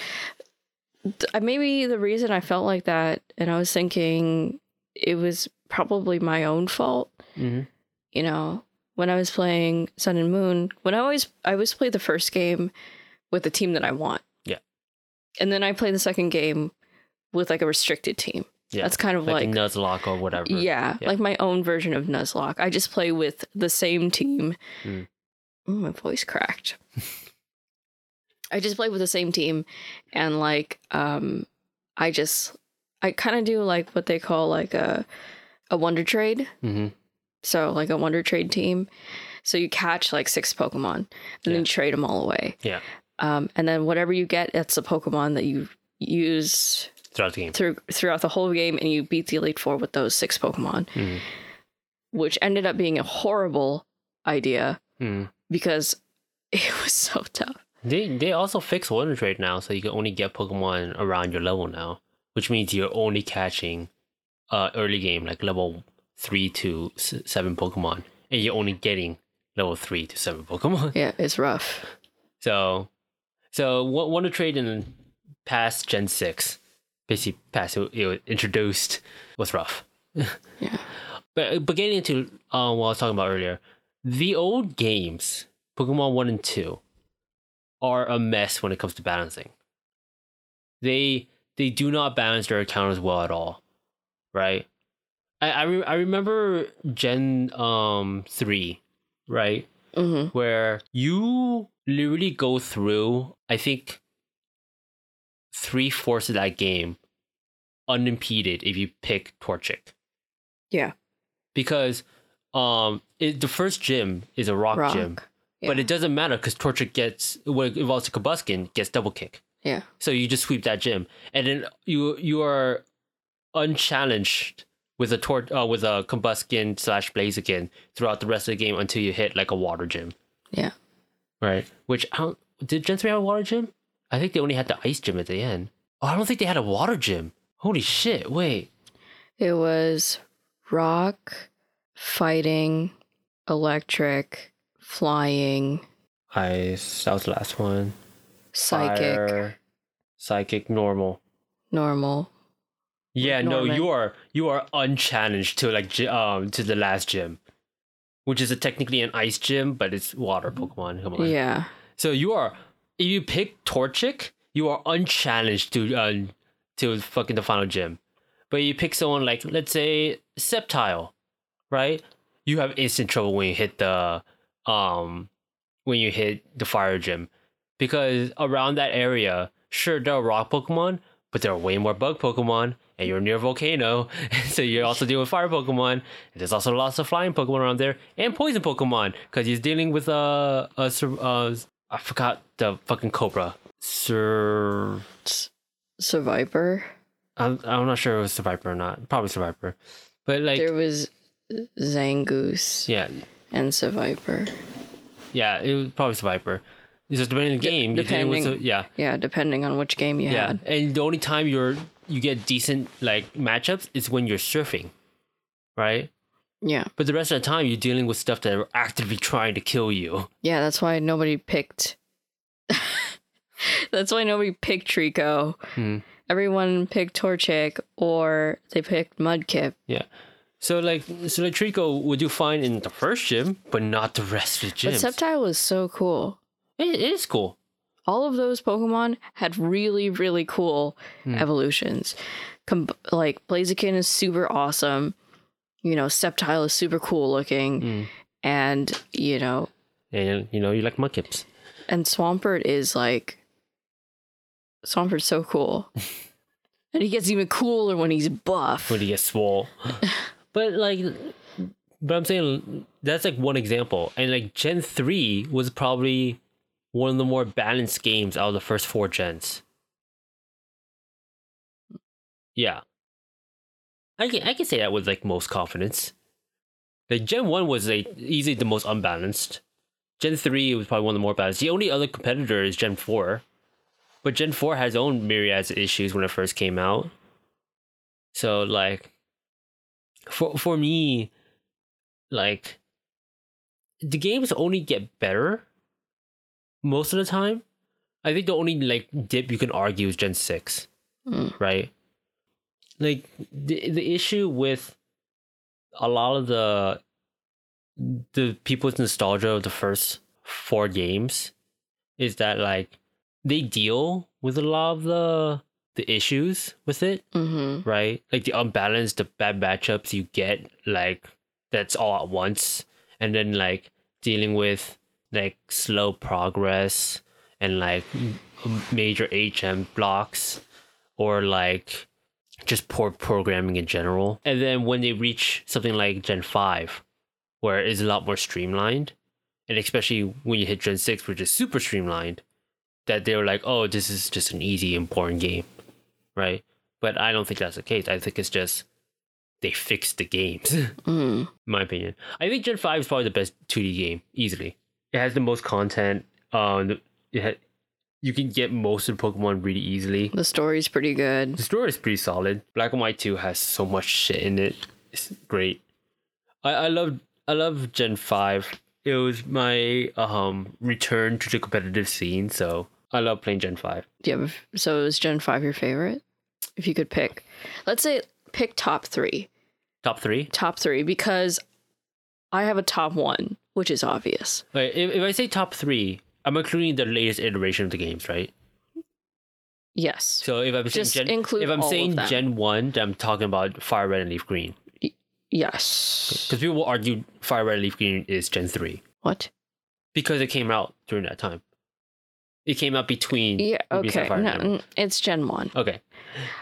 maybe the reason I felt like that, and I was thinking it was probably my own fault. hmm You know, when I was playing Sun and Moon, when I always I always play the first game with the team that I want. Yeah. And then I play the second game with like a restricted team. Yeah. That's kind of like, like, Nuzlocke or whatever. yeah, Yeah. like my own version of Nuzlocke. I just play with the same team. Mm. Ooh, my voice cracked. I just play with the same team and like um I just I kind of do like what they call like a a wonder trade. hmm So like a wonder trade team. So you catch like six Pokemon and Yeah. then trade them all away. Yeah. Um, and then whatever you get, it's a Pokemon that you use Throughout the game. through throughout the whole game, and you beat the Elite Four with those six Pokemon, Mhm. which ended up being a horrible idea Mhm. because it was so tough. They they also fix Wonder Trade now, so you can only get Pokemon around your level now, which means you're only catching uh early game like level three to seven Pokemon, and you're only getting level three to seven Pokemon. Yeah, it's rough. So, so Wo- Wonder Trade in past Gen six, basically past it, it was introduced was rough. Yeah. But but getting into um what I was talking about earlier, the old games, Pokemon One and Two, are a mess when it comes to balancing. They they do not balance their encounters well at all, right? I I, re- I remember Gen um three, right? hmm where you literally go through, I think, three fourths of that game unimpeded if you pick Torchic. Yeah. Because um, it, the first gym is a rock, Rock. gym, but it doesn't matter because Torchic gets, when it involves a Combusken, gets double kick. Yeah. So you just sweep that gym, and then you you are unchallenged with a tor- uh, with a Combusken slash Blaziken throughout the rest of the game until you hit like a water gym. Yeah. Right. Which I don't, did Gen three have a water gym? I think they only had the ice gym at the end. Oh, I don't think they had a water gym. Holy shit! Wait. It was rock, fighting, electric, flying, Ice. That was the last one. psychic, Fire, psychic, normal. normal. Yeah, no, you are you are unchallenged to like um to the last gym, which is a, technically an ice gym, but it's water Pokemon. Come on. Yeah. So you are if you pick Torchic, you are unchallenged to uh, to fucking the final gym. But you pick someone like let's say Sceptile, right? You have instant trouble when you hit the um when you hit the fire gym. Because around that area, sure there are rock Pokemon, but there are way more bug Pokemon, and you're near a volcano, so you're also dealing with fire Pokemon. And there's also lots of flying Pokemon around there, and poison Pokemon, because he's dealing with uh, a sur- uh, I forgot the fucking Cobra. Sir, Seviper. I'm, I'm not sure if it was Seviper or not. Probably Seviper, but like, there was Zangoose yeah, and Seviper. yeah, it was probably Seviper. It's just depending on the game. you're dealing with depending- yeah, Yeah, depending on which game you yeah, had. and the only time you're you get decent like matchups is when you're surfing, right? Yeah. But the rest of the time, you're dealing with stuff that are actively trying to kill you. Yeah, that's why nobody picked. that's why nobody picked Treecko. Hmm. Everyone picked Torchic or they picked Mudkip. So like, so like Treecko would do fine in the first gym, but not the rest of the But gyms. Sceptile was so cool. it, it is cool. All of those Pokemon had really, really cool Hmm. evolutions. Com- like Blaziken is super awesome. You know, Sceptile is super cool looking. Mm. And, you know, And you know, you like Mudkips. and Swampert is like Swampert's so cool. and he gets even cooler when he's buff. when he gets swole. but like, but I'm saying that's like one example, and like Gen three was probably one of the more balanced games out of the first four gens. Yeah, I can I can say that with like most confidence. Like Gen one was like easily the most unbalanced. Gen three was probably one of the more balanced. The only other competitor is Gen four, but Gen four has own myriads of issues when it first came out. So like for for me like the games only get better most of the time. I think the only like dip you can argue is Gen 6, Mm. right? like the the issue with a lot of the the people's nostalgia of the first four games is that like they deal with a lot of the the issues with it, Mm-hmm. right? Like the unbalanced, the bad matchups you get, like that's all at once, and then like dealing with like slow progress and like major HM blocks or like just poor programming in general. And then when they reach something like Gen 5, where it's a lot more streamlined, and especially when you hit Gen 6, which is super streamlined, that they were like, oh, this is just an easy, important game, right? But I don't think that's the case. I think it's just they fixed the games, Mm. my opinion. I think Gen 5 is probably the best 2D game, easily. It has the most content. Um, it ha- you can get most of Pokemon really easily. The story's pretty good. The story is pretty solid. Black and White 2 has so much shit in it. It's great. I, I love I love Gen 5. It was my um return to the competitive scene, so I love playing Gen 5. Do you have, so is Gen 5 your favorite? If you could pick, let's say pick top three. Top 3? Top three, because I have a top one, which is obvious. Wait, if, if I say top 3, I'm including the latest iteration of the games, right? Yes. So if I'm Just saying Gen, if I'm saying. Gen 1, then I'm talking about Fire Red and Leaf Green. Yes. Because people will argue Fire Red and Leaf Green is Gen 3. What? Because it came out during that time. It came out between Yeah. Ruby, Okay. Sapphire, No, it's Gen 1. Okay.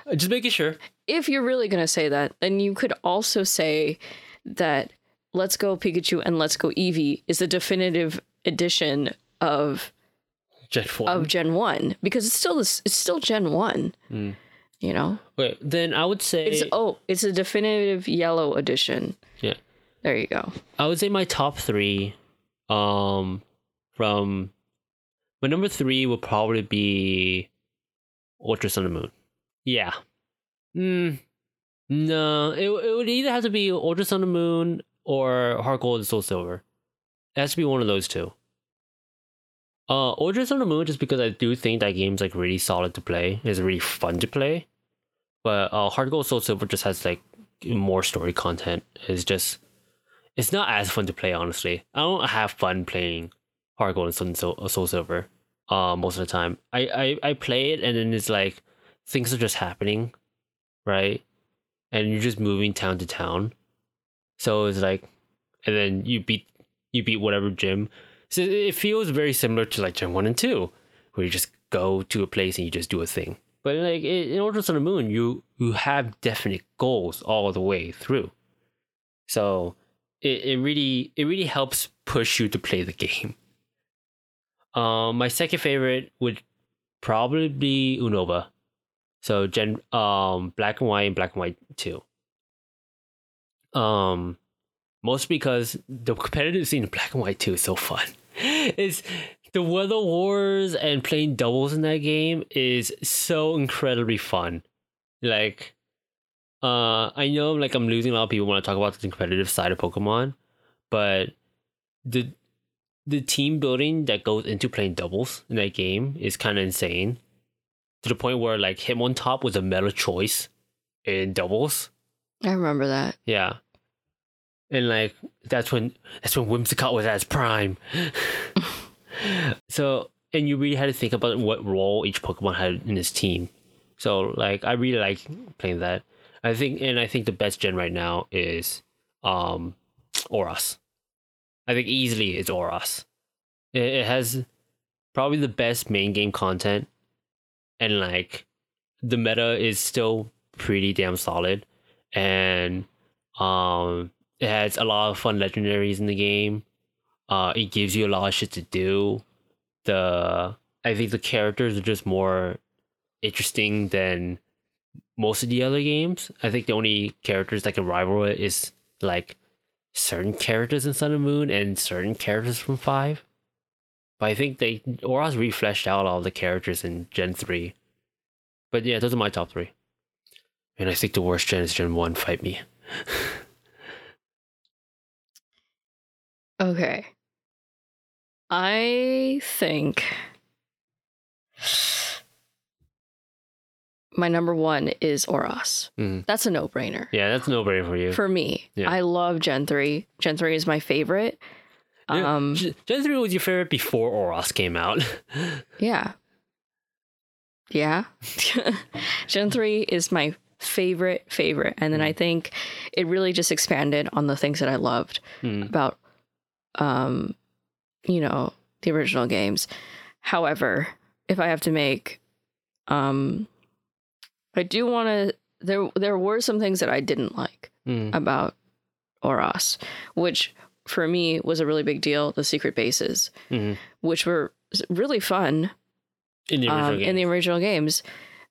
Uh, Just making sure. if you're really going to say that, then you could also say that Let's Go Pikachu and Let's Go Eevee is the definitive edition of Gen 4. of Gen 1 because it's still this it's still Gen 1. Mm. You know? Okay, then I would say It's oh, it's a definitive yellow edition. Yeah. There you go. I would say my top three, um, from my number three would probably be Ultra Sun and Moon. Yeah. Hmm. No, it it would either have to be Ultra Sun and Moon or Heart Gold and Soul Silver. It has to be one of those two. Uh, Ultra Sun and Moon just because I do think that game's like really solid to play. It's really fun to play. But uh, Heart Gold Soul Silver just has like more story content. It's just it's not as fun to play honestly. I don't have fun playing Heart Gold and Soul, Soul, Soul Silver. Uh, most of the time, I, I I play it and then it's like things are just happening, right? And you're just moving town to town. So it's like, and then you beat you beat whatever gym. So it feels very similar to like Gen One and Two, where you just go to a place and you just do a thing. But like in Ultra Sun the Moon, you you have definite goals all the way through. So it, it really it really helps push you to play the game. Um, my second favorite would probably be Unova. So Gen um Black and White and Black and White Two. Um, mostly because the competitive scene in Black and White Two is so fun. It's the weather wars and playing doubles in that game is so incredibly fun. Like, uh, I know like I'm losing a lot of people when I talk about the competitive side of Pokemon, but the the team building that goes into playing doubles in that game is kind of insane. To the point where like Hitmontop was a meta choice in doubles. I remember that. Yeah. And like that's when that's when Whimsicott was at its prime. so and you really had to think about what role each Pokemon had in his team. So like I really like playing that. I think and I think the best gen right now is um ORAS. I think easily it's ORAS. It, it has probably the best main game content and like the meta is still pretty damn solid. And um it has a lot of fun legendaries in the game. Uh it gives you a lot of shit to do. The i think the characters are just more interesting than most of the other games. I think the only characters that can rival it is like certain characters in sun and moon and certain characters from five but i think they Ora's refleshed out all the characters in gen 3 but yeah those are my top three and I think the worst gen is Gen 1. Fight me. Okay. I think my number one is ORAS. Mhm. That's a no brainer. Yeah, that's no brainer for you. For me, Yeah. I love Gen 3. Gen 3 is my favorite. Um, Gen- 3 was your favorite before ORAS came out. yeah. Yeah. Gen 3 is my favorite, favorite. And then Mm. I think it really just expanded on the things that I loved Hmm. about, um, you know, the original games. However, if I have to make, um, I do want to. There, there were some things that I didn't like Hmm. about ORAS, which for me was a really big deal. The secret bases, Mhm. which were really fun In the original um, in the original games,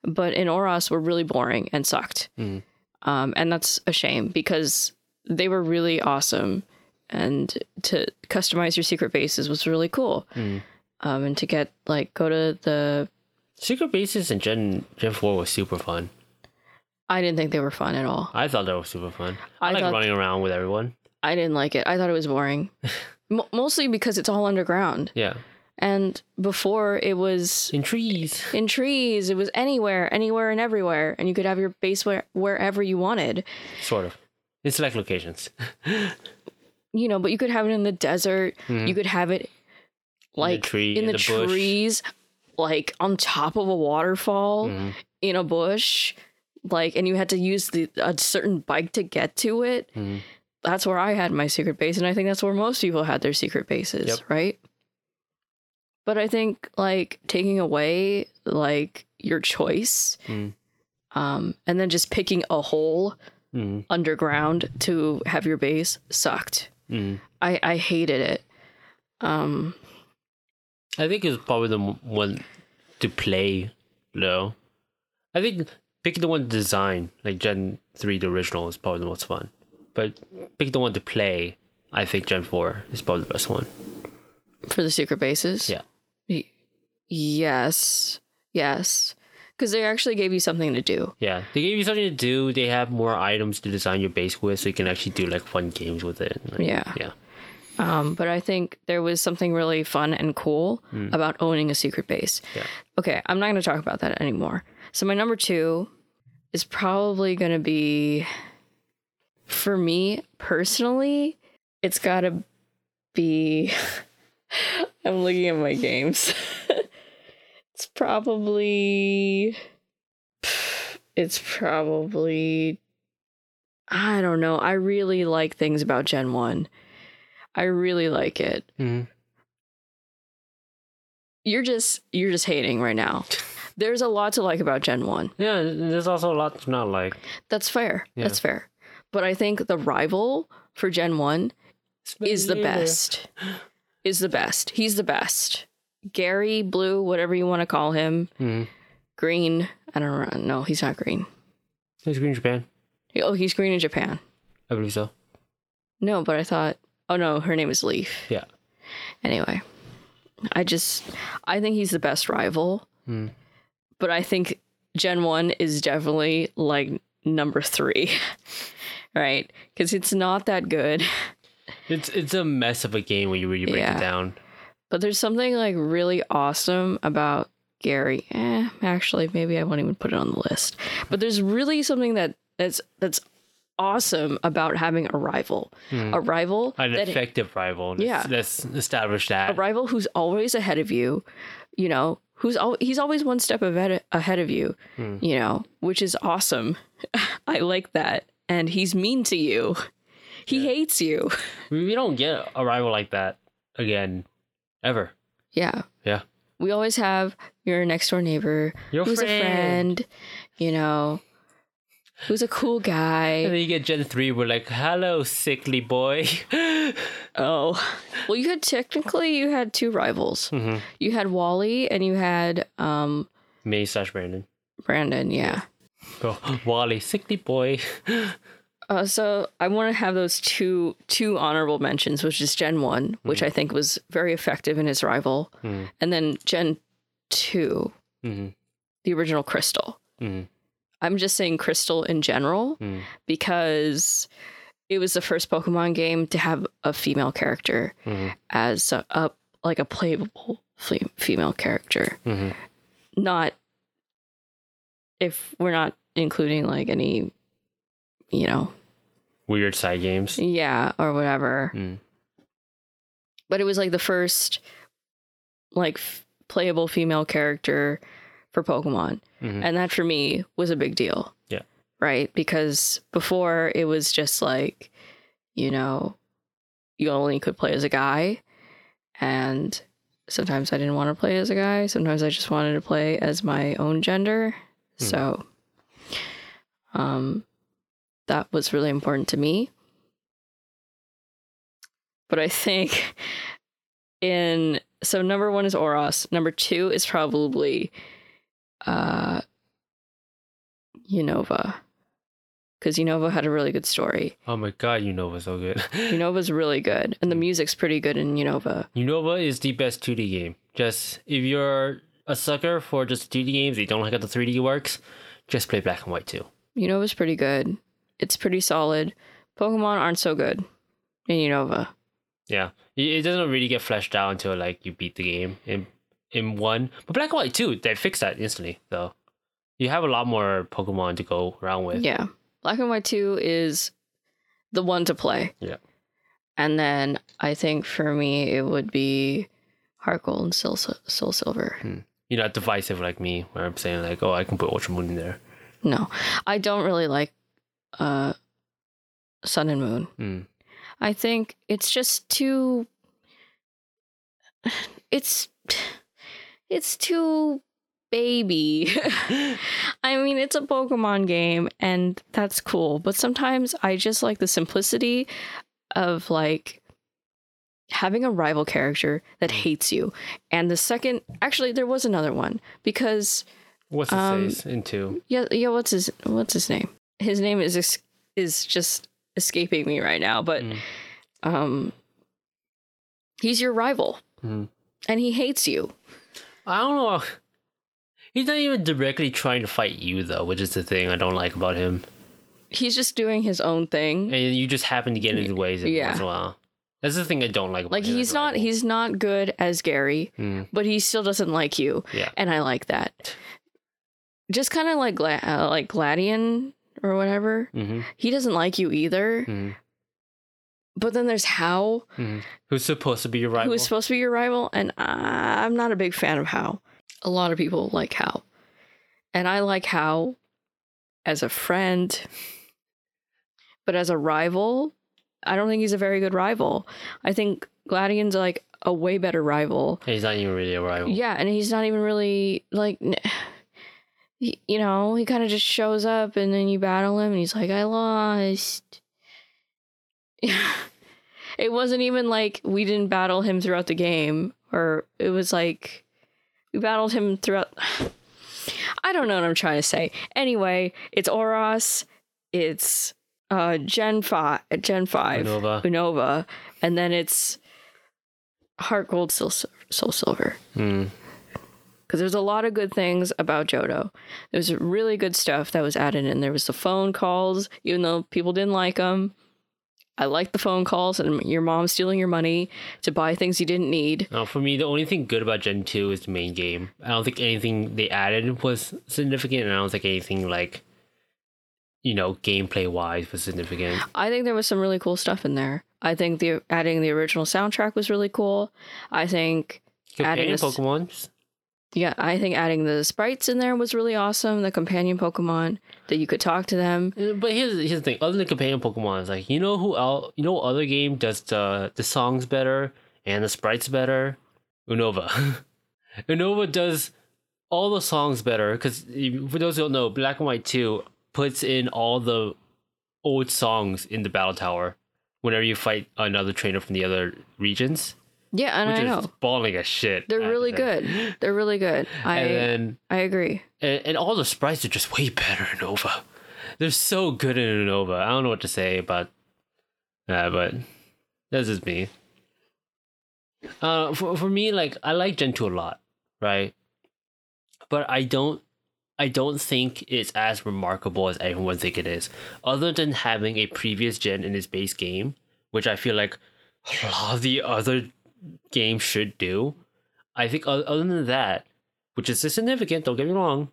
but in ORAS were really boring and sucked. Mhm. Um, and that's a shame because they were really awesome, and to customize your secret bases was really cool. Mhm. Um, and to get like go to the, Secret Bases in Gen Gen 4 was super fun. I didn't think they were fun at all. I thought that was super fun. I, I like running around with everyone. I didn't like it. I thought it was boring, Mo mostly because it's all underground. Yeah. And before it was In trees. in trees, it was anywhere, anywhere and everywhere, and you could have your base where, wherever you wanted. Sort of. In select locations. You know, but you could have it in the desert. Mhm. You could have it like tree, in in the, the trees, like on top of a waterfall Mhm. in a bush. Like, and you had to use the a certain bike to get to it. Mhm. That's where I had my secret base, and I think that's where most people had their secret bases, Yep. right? But I think like taking away like your choice, Mm. um, and then just picking a hole Mhm. underground to have your base sucked. Mhm. I I hated it. Um, I think it's probably the one to play, though. I think picking the one to design, like Gen 3, the original, is probably the most fun. But picking the one to play, I think Gen 4 is probably the best one. for the secret bases. Yeah. Y- yes. Yes. Because they actually gave you something to do. Yeah, they gave you something to do. They have more items to design your base with, so you can actually do like fun games with it. Like, Yeah. yeah, Um, but I think there was something really fun and cool about owning a secret base. Yeah. Okay, I'm not going to talk about that anymore. So my number two is probably going to be, for me personally, it's got to be. I'm looking at my games. it's probably. It's probably. I don't know. I really like things about Gen 1. I really like it. Mhm. You're just you're just hating right now. There's a lot to like about Gen 1. yeah. There's also a lot to not like. That's fair. Yeah. That's fair. But I think the rival for Gen 1 is the best. Is the best. He's the best. Gary, Blue, whatever you want to call him, Mm-hmm. Green. I don't know. No, he's not green. He's Green in Japan, Oh, he's green in Japan. I believe so. No, but I thought, oh no, her name is Leaf. Yeah. Anyway, I just, I think he's the best rival. Hmm. But I think Gen 1 is definitely like number three, right? Because it's not that good. It's it's a mess of a game when you really break Yeah. it down. But there's something like really awesome about Gary. Eh, actually, maybe I won't even put it on the list. But there's really something that that's that's awesome about having a rival. Hmm. A rival An that effective rival. Let's- Yeah. Let's establish that. a rival who's always ahead of you, you know, who's al- he's always one step ahead ahead of you, Hmm. you know, which is awesome. I like that. And he's mean to you. He hates you. We we don't get a rival like that again, ever. Yeah. Yeah. We always have your next door neighbor Your who's friend. a friend, you know, who's a cool guy. And then you get Gen 3, we're like, hello, sickly boy. Oh. Well, you had technically you had two rivals. hmm You had Wally and you had um May slash Brendan. Brendan, yeah. Go, Wally, sickly boy. Uh, so I want to have those two two honorable mentions, which is Gen One, which I think was very effective in his rival, Mhm. and then Gen Two, hmm the original Crystal. I'm just saying Crystal in general Mm. because it was the first Pokemon game to have a female character hmm as a, a like a playable female character, hmm not if we're not including like any, you know, Weird side games. yeah, or whatever. Mm. But it was like the first like f- playable female character for Pokemon. Mhm. And that for me was a big deal. Yeah. Right? Because before it was just like, you know, you only could play as a guy. And sometimes I didn't want to play as a guy. Sometimes I just wanted to play as my own gender. Hmm. So um that was really important to me. But I think in so number one is ORAS. Number two is probably uh Unova. Because Unova had a really good story. Oh my god, Unova so good. Unova's really good. And the music's pretty good in Unova. Unova is the best 2D game. Just if you're a sucker for just 2D games, you don't like how the 3D works, just play Black and White too. Unova's pretty good. It's pretty solid. Pokemon aren't so good in Unova. Yeah, it it doesn't really get fleshed out until like you beat the game in in one. But Black and White too, they fixed that instantly. though. you have a lot more Pokemon to go around with. Yeah. Black and White 2 is the one to play. Yeah. And then I think for me, it would be Heart Gold and Soul, Soul Silver. You're not divisive like me, where I'm saying like, oh, I can put Ultra Moon in there. No, I don't really like uh, Sun and Moon. Mm. I think it's just too. It's it's too baby. I mean, it's a Pokemon game and that's cool, but sometimes I just like the simplicity of like having a rival character that hates you. And the second, actually, there was another one because What's it Um, says into? yeah, yeah. What's his What's his name? His name is is just escaping me right now, but Mm. um, he's your rival, Mhm. and he hates you. I don't know. He's not even directly trying to fight you though, which is the thing I don't like about him. He's just doing his own thing. And you just happen to get in his ways every Yeah. once in a while. That's the thing I don't like. About Like him he's not he's not good as Gary, Mm, but he still doesn't like you, yeah. and I like that. Just kind of like uh, like Gladion or whatever. hmm He doesn't like you either. hmm But then there's Hau, hmm Who's supposed to be your rival? who is supposed to be your rival, and I- I'm not a big fan of Hau. A lot of people like Hau, and I like Hau as a friend, but as a rival, I don't think he's a very good rival. I think Gladion's like a way better rival. he's not even really a rival. Yeah, and he's not even really like, you know, he kind of just shows up and then you battle him and he's like, I lost. it wasn't even like we didn't battle him throughout the game, or it was like we battled him throughout. I don't know what I'm trying to say. Anyway, it's ORAS, it's uh Gen five, Gen five, Unova. Unova, and then it's Heart Gold, Soul, Soul Silver. Mm. Because there's a lot of good things about Johto. There's really good stuff that was added in. There was the phone calls, even though people didn't like them. I like the phone calls and your mom stealing your money to buy things you didn't need. No, for me, the only thing good about Gen 2 is the main game. I don't think anything they added was significant, and I don't think anything like, you know, gameplay wise was significant. I think there was some really cool stuff in there. I think the adding the original soundtrack was really cool. I think Adding this- Pokemon, yeah, I think adding the sprites in there was really awesome. The companion Pokemon that you could talk to them. Uh, But here's here's the thing. Other than the companion Pokemon, it's like you know who else? You know other game does the the songs better and the sprites better? Unova. Unova does all the songs better because for those who don't know, Black and White Two puts in all the old songs in the battle tower whenever you fight another trainer from the other regions, Yeah, and which I is know balling as shit. they're I have to really say. good. They're really good. I and then I agree. and, and all the sprites are just way better in Nova. They're so good in Nova. I don't know what to say about that, but that's just me. Uh, for for me, like I like Gen two a lot, right? But I don't, I don't think it's as remarkable as everyone think it is. Other than having a previous gen in its base game, which I feel like a lot of the other games should do. I think other than that, which is significant, don't get me wrong,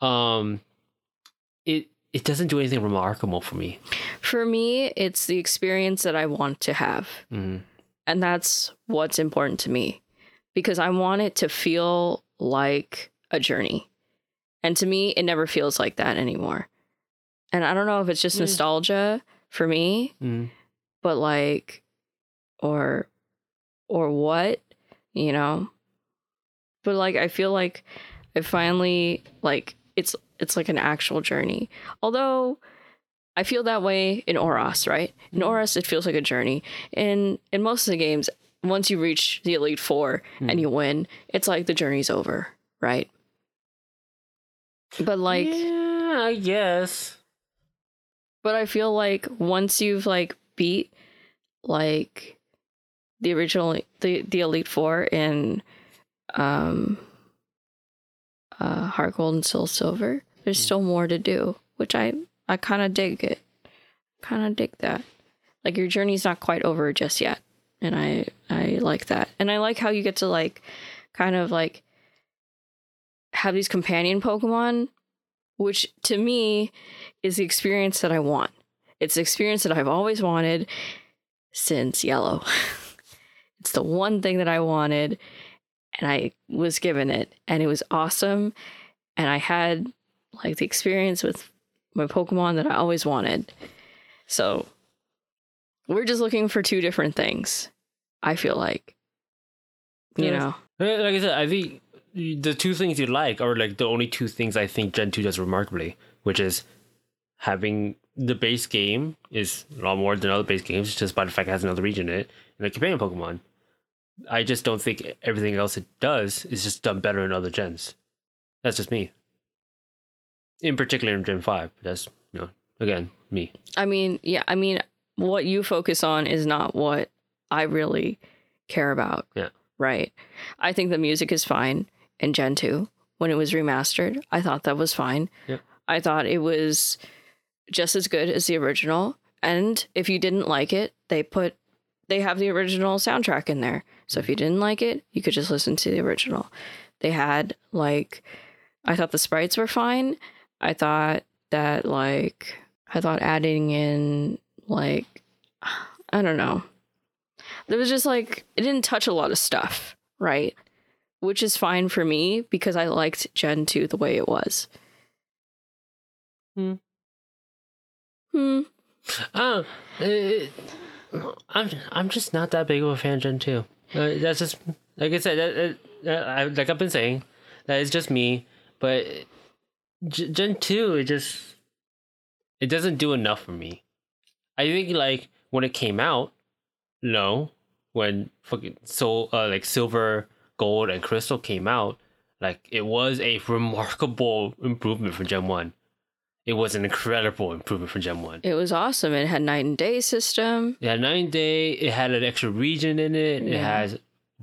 um, it it doesn't do anything remarkable for me. For me, it's the experience that I want to have. Mm. And that's what's important to me because I want it to feel like a journey. And to me, it never feels like that anymore. And I don't know if it's just Mm. nostalgia for me, Mm. but like, or, or what, you know? But like, I feel like I finally, like, it's, it's like an actual journey. Although I feel that way in ORAS, right? In Mhm. ORAS, it feels like a journey. In in most of the games, once you reach the Elite Four Hmm. and you win, it's like the journey's over, right? But like, yeah, I guess. but I feel like once you've like beat like the original the the Elite Four in um uh Heart Gold and Soul Silver, there's Hmm. still more to do, which I I kind of dig it. Kind of dig that. Like your journey's not quite over just yet, and I I like that, and I like how you get to like kind of like have these companion Pokemon, which to me is the experience that I want. It's the experience that I've always wanted since Yellow. it's the one thing that I wanted, and I was given it, and it was awesome. And I had like the experience with my Pokemon that I always wanted. So we're just looking for two different things. I feel like, you know, Like like I said, I think the two things you like are like the only two things I think Gen 2 does remarkably, which is having the base game is a lot more than other base games just by the fact it has another region in it and a companion Pokemon. I just don't think everything else it does is just done better in other gens. That's just me. In particular in Gen 5. That's, you know, again, me. I mean, yeah, I mean, what you focus on is not what I really care about. Yeah. Right. I think the music is fine in Gen 2 when it was remastered. I thought that was fine. Yep. I thought it was just as good as the original. And if you didn't like it, they put they have the original soundtrack in there. So if you didn't like it, you could just listen to the original. They had like I thought the sprites were fine. I thought that like I thought adding in like I don't know. There was just like it didn't touch a lot of stuff, right? Which is fine for me because I liked Gen 2 the way it was. Hmm. Hmm. Oh, it, I'm I'm just not that big of a fan of Gen two. Uh, that's just like I said. That, that, I, like I've been saying, that is just me. But Gen two, it just it doesn't do enough for me. I think like when it came out, no, when fucking soul uh, like silver, gold, and crystal came out, like it was a remarkable improvement from Gen one. It was an incredible improvement from Gen one. It was awesome. It had night and day system. It had and day. It had an extra region in it. It has a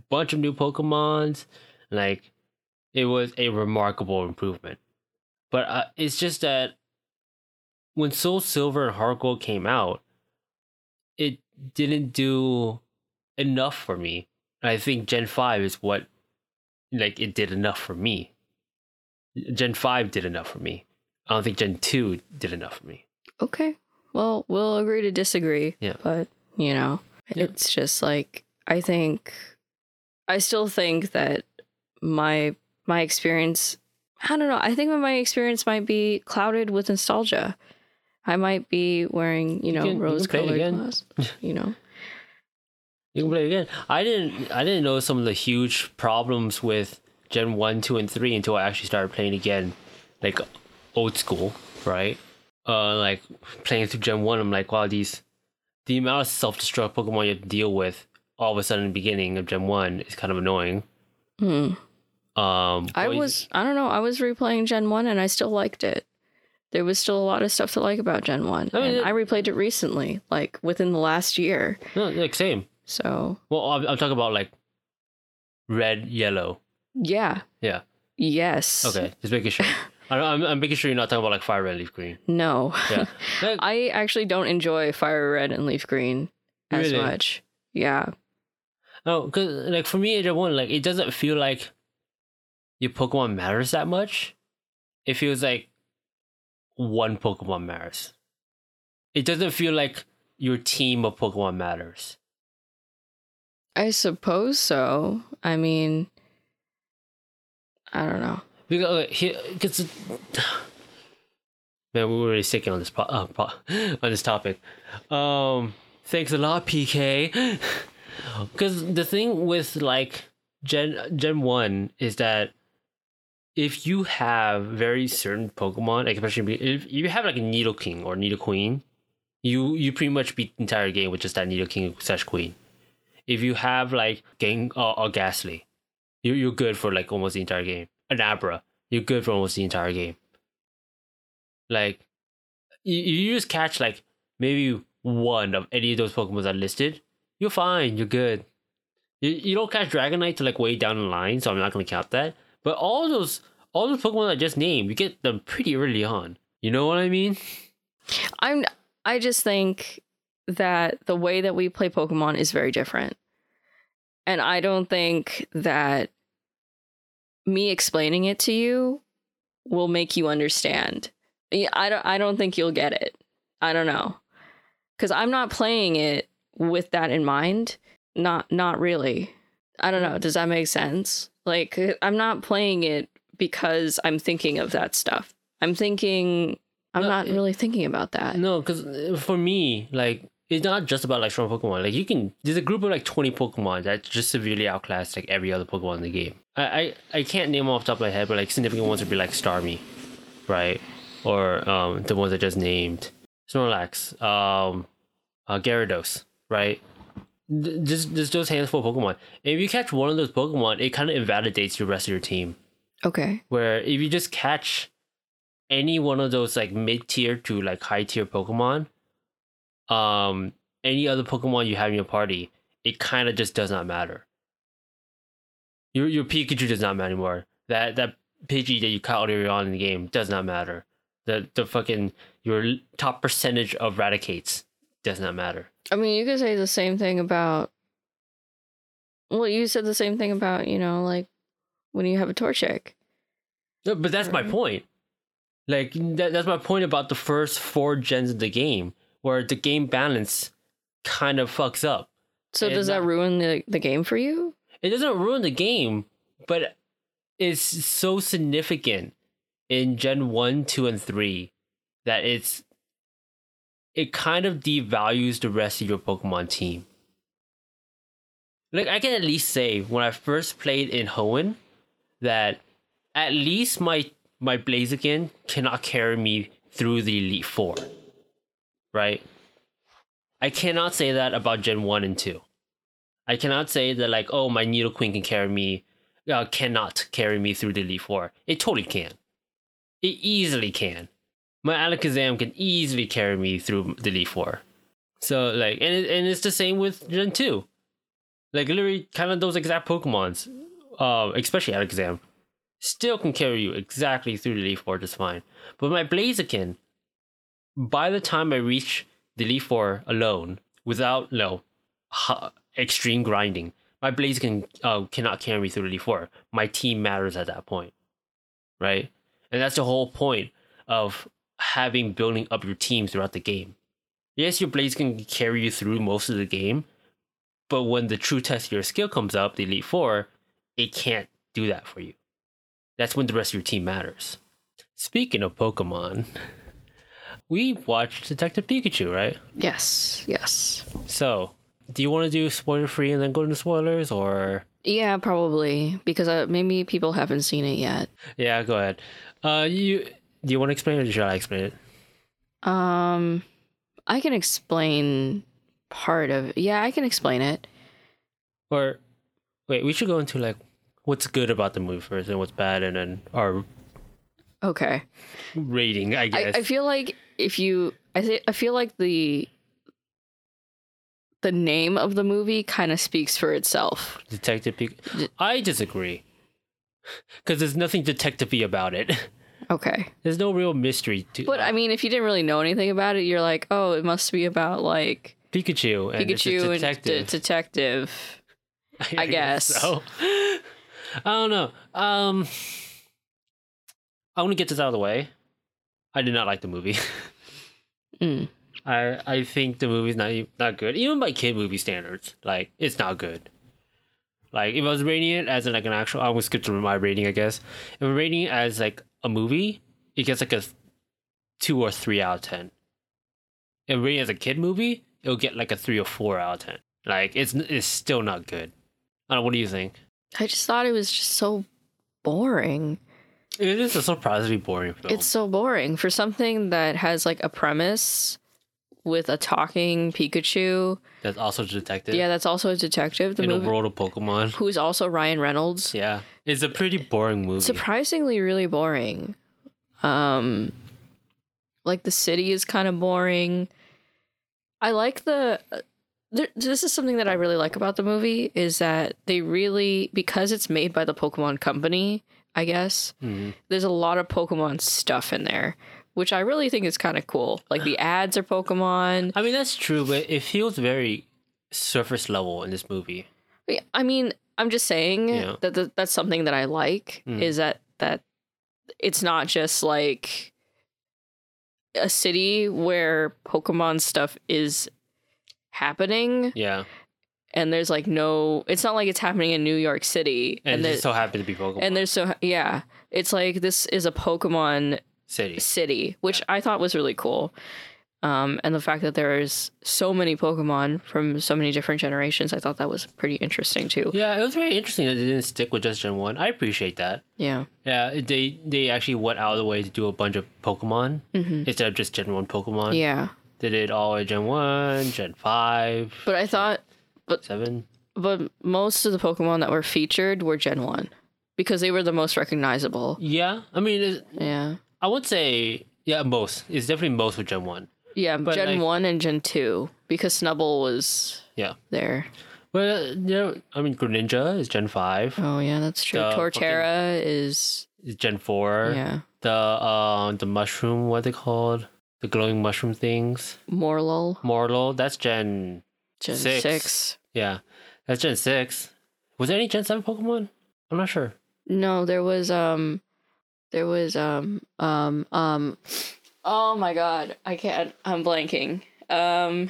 bunch of new Pokemons. Like, it was a remarkable improvement. But uh, it's just that when Soul Silver and Heart Gold came out, it didn't do enough for me. And I think Gen Five is what, like, it did enough for me. Gen Five did enough for me. I don't think Gen Two did enough for me. Okay. Well, we'll agree to disagree. Yeah. But, you know, Yeah. it's just like I think I still think that my my experience I don't know, I think my experience might be clouded with nostalgia. I might be wearing, you know, you can rose colored glasses. You know. You can play again. I didn't. I didn't know some of the huge problems with Gen one, two, and three until I actually started playing again, like old school, right? Uh, like playing through Gen one, I'm like, wow, these the amount of self destruct Pokemon you have to deal with all of a sudden in the beginning of Gen one is kind of annoying. Hmm. Um, I was I don't know, I was replaying Gen 1 and I still liked it. There was still a lot of stuff to like about Gen 1. I mean, and it- I replayed it recently, like within the last year. no, like same. So, Well, I'm, I'm talking about like red, yellow. yeah. Yeah. Yes. Okay, just making sure. I'm, I'm making sure you're not talking about like fire red, leaf green. No. Yeah. I actually don't enjoy Fire Red and Leaf Green as Really? much. Yeah. Oh, no, because like for me, Gen One, like it doesn't feel like your Pokemon matters that much. It feels like one Pokemon matters. It doesn't feel like your team of Pokemon matters. I suppose so. I mean, I don't know. Because okay, here, because man, we're really sticking on this po- uh, po- on this topic. Um, thanks a lot, PK. Because the thing with like Gen Gen One is that if you have very certain Pokemon, especially if you have like a Nidoking or Nidoqueen, you you pretty much beat the entire game with just that Needle Nidoking slash Queen. If you have like Gang uh, or Gastly, you you're good for like almost the entire game. An Abra, you're good for almost the entire game. Like, you, you just catch like maybe one of any of those Pokemon that listed, you're fine, you're good. You, you don't catch Dragonite to like way down the line, so I'm not gonna count that. But all those all those Pokemon I just named, you get them pretty early on. You know what I mean? I'm I just think that the way that we play Pokemon is very different. And I don't think that me explaining it to you will make you understand. I don't I don't think you'll get it. I don't know. Cuz I'm not playing it with that in mind. Not not really. I don't know. Does that make sense? Like I'm not playing it because I'm thinking of that stuff. I'm thinking I'm No, not really thinking about that. No, because uh, for me, like it's not just about like strong Pokemon. Like you can, there's a group of like 20 Pokemon that just severely outclass like every other Pokemon in the game. I I, I can't name them off the top of my head, but like significant ones would be like Starmie, right? Or um the ones I just named, Snorlax, um, uh, Gyarados, right? Just just those handful of Pokemon. And if you catch one of those Pokemon, it kind of invalidates the rest of your team Okay. where if you just catch any one of those like mid tier to like high tier Pokemon, um, any other Pokemon you have in your party, it kind of just does not matter. Your your Pikachu does not matter anymore. That that Pidgey that you caught earlier on in the game does not matter. The the fucking your top percentage of Raticates does not matter. I mean, you could say the same thing about. Well, you said the same thing about you know like when you have a Torchic. No, but that's my point. Like that, that's my point about the first four gens of the game, where the game balance kind of fucks up. So And does that ruin the the game for you? It doesn't ruin the game, but it's so significant in Gen one, two, and three that it's it kind of devalues the rest of your Pokemon team. Like I can at least say when I first played in Hoenn that at least my my Blaziken cannot carry me through the Elite Four. Right? I cannot say that about Gen 1 and 2. I cannot say that like, oh my Nidoqueen can carry me uh, cannot carry me through the Elite Four. It totally can. It easily can. My Alakazam can easily carry me through the Elite Four. So like, and it, and it's the same with Gen Two. Like literally, kind of those exact Pokemon's, uh, especially Alakazam, still can carry you exactly through the Elite Four just fine. But my Blaziken, by the time I reach the Elite Four alone, without no hu- extreme grinding, my Blaziken uh, cannot carry me through the Elite Four. My team matters at that point, right? And that's the whole point of having building up your team throughout the game. Yes, your Blaze can carry you through most of the game, but when the true test of your skill comes up, the Elite Four, it can't do that for you. That's when the rest of your team matters. Speaking of Pokemon, we watched Detective Pikachu, right? Yes. Yes. So, do you want to do spoiler free and then go into spoilers, or Yeah, probably because uh, maybe people haven't seen it yet. yeah, go ahead. Uh, you do you want to explain it, or should I explain it? Um, I can explain part of. Yeah, I can explain it. Or wait, we should go into like what's good about the movie first, and what's bad, and then our Okay. rating. I I, guess. I feel like if you, I th- I feel like the the name of the movie kind of speaks for itself. Detective Pikachu. I disagree. Because there's nothing detective-y about it. Okay. There's no real mystery to But I mean, if you didn't really know anything about it, you're like, oh, it must be about like Pikachu and it's a Pikachu and detective. de- detective. I guess. so. I don't know. Um, I want to get this out of the way. I did not like the movie. Mm. I I think the movie's not not good, even by kid movie standards. Like it's not good. Like if I was rating it as like an actual, I would skip to my rating, I guess. If I'm rating it as like a movie, it gets like a two or three out of ten. If I'm rating it as a kid movie, it'll get like a three or four out of ten. Like it's it's still not good. I don't know. What do you think? I just thought it was just so boring. It is a surprisingly boring film. It's so boring for something that has like a premise with a talking Pikachu. That's also a detective. Yeah, that's also a detective. The in movie, a world of Pokemon. who's also Ryan Reynolds. Yeah, it's a pretty boring movie. Surprisingly, really boring. Um, like the city is kind of boring. I like the. th- This is something that I really like about the movie is that they really because it's made by the Pokemon Company. I guess Mhm. there's a lot of Pokemon stuff in there, which I really think is kind of cool. Like the ads are Pokemon. I mean, that's true, but it feels very surface level in this movie. I mean, I'm just saying Yeah. that th- that's something that I like Mm. is that that it's not just like a city where Pokemon stuff is happening Yeah, and there's like no it's not like it's happening in New York City and, and there, so happened to be Pokemon and there's so yeah it's like this is a Pokemon City. city, which I thought was really cool. Um, and the fact that there's so many Pokemon from so many different generations, I thought that was pretty interesting too. Yeah, it was very interesting that they didn't stick with just Gen One. I appreciate that. Yeah. Yeah, they they actually went out of the way to do a bunch of Pokemon hmm instead of just Gen One Pokemon. Yeah. they did it all Gen One, Gen Five, But I thought, Seven. but most of the Pokemon that were featured were Gen 1 because they were the most recognizable. Yeah, I mean, Yeah. I would say yeah, most. It's definitely most with Gen One. Yeah, But, Gen like- 1 and Gen 2 because Snubbull was Yeah. there. But uh, you know, I mean, Greninja is Gen Five. Oh, yeah, that's true. The Torterra is, Is Gen Four. yeah, The uh the mushroom, what they called? The glowing mushroom things. Morelull, Mortal, that's Gen Gen Six. 6. yeah. That's Gen six. Was there any Gen seven Pokemon? I'm not sure. No, there was um there was um um um oh my god, I can't I'm blanking. Um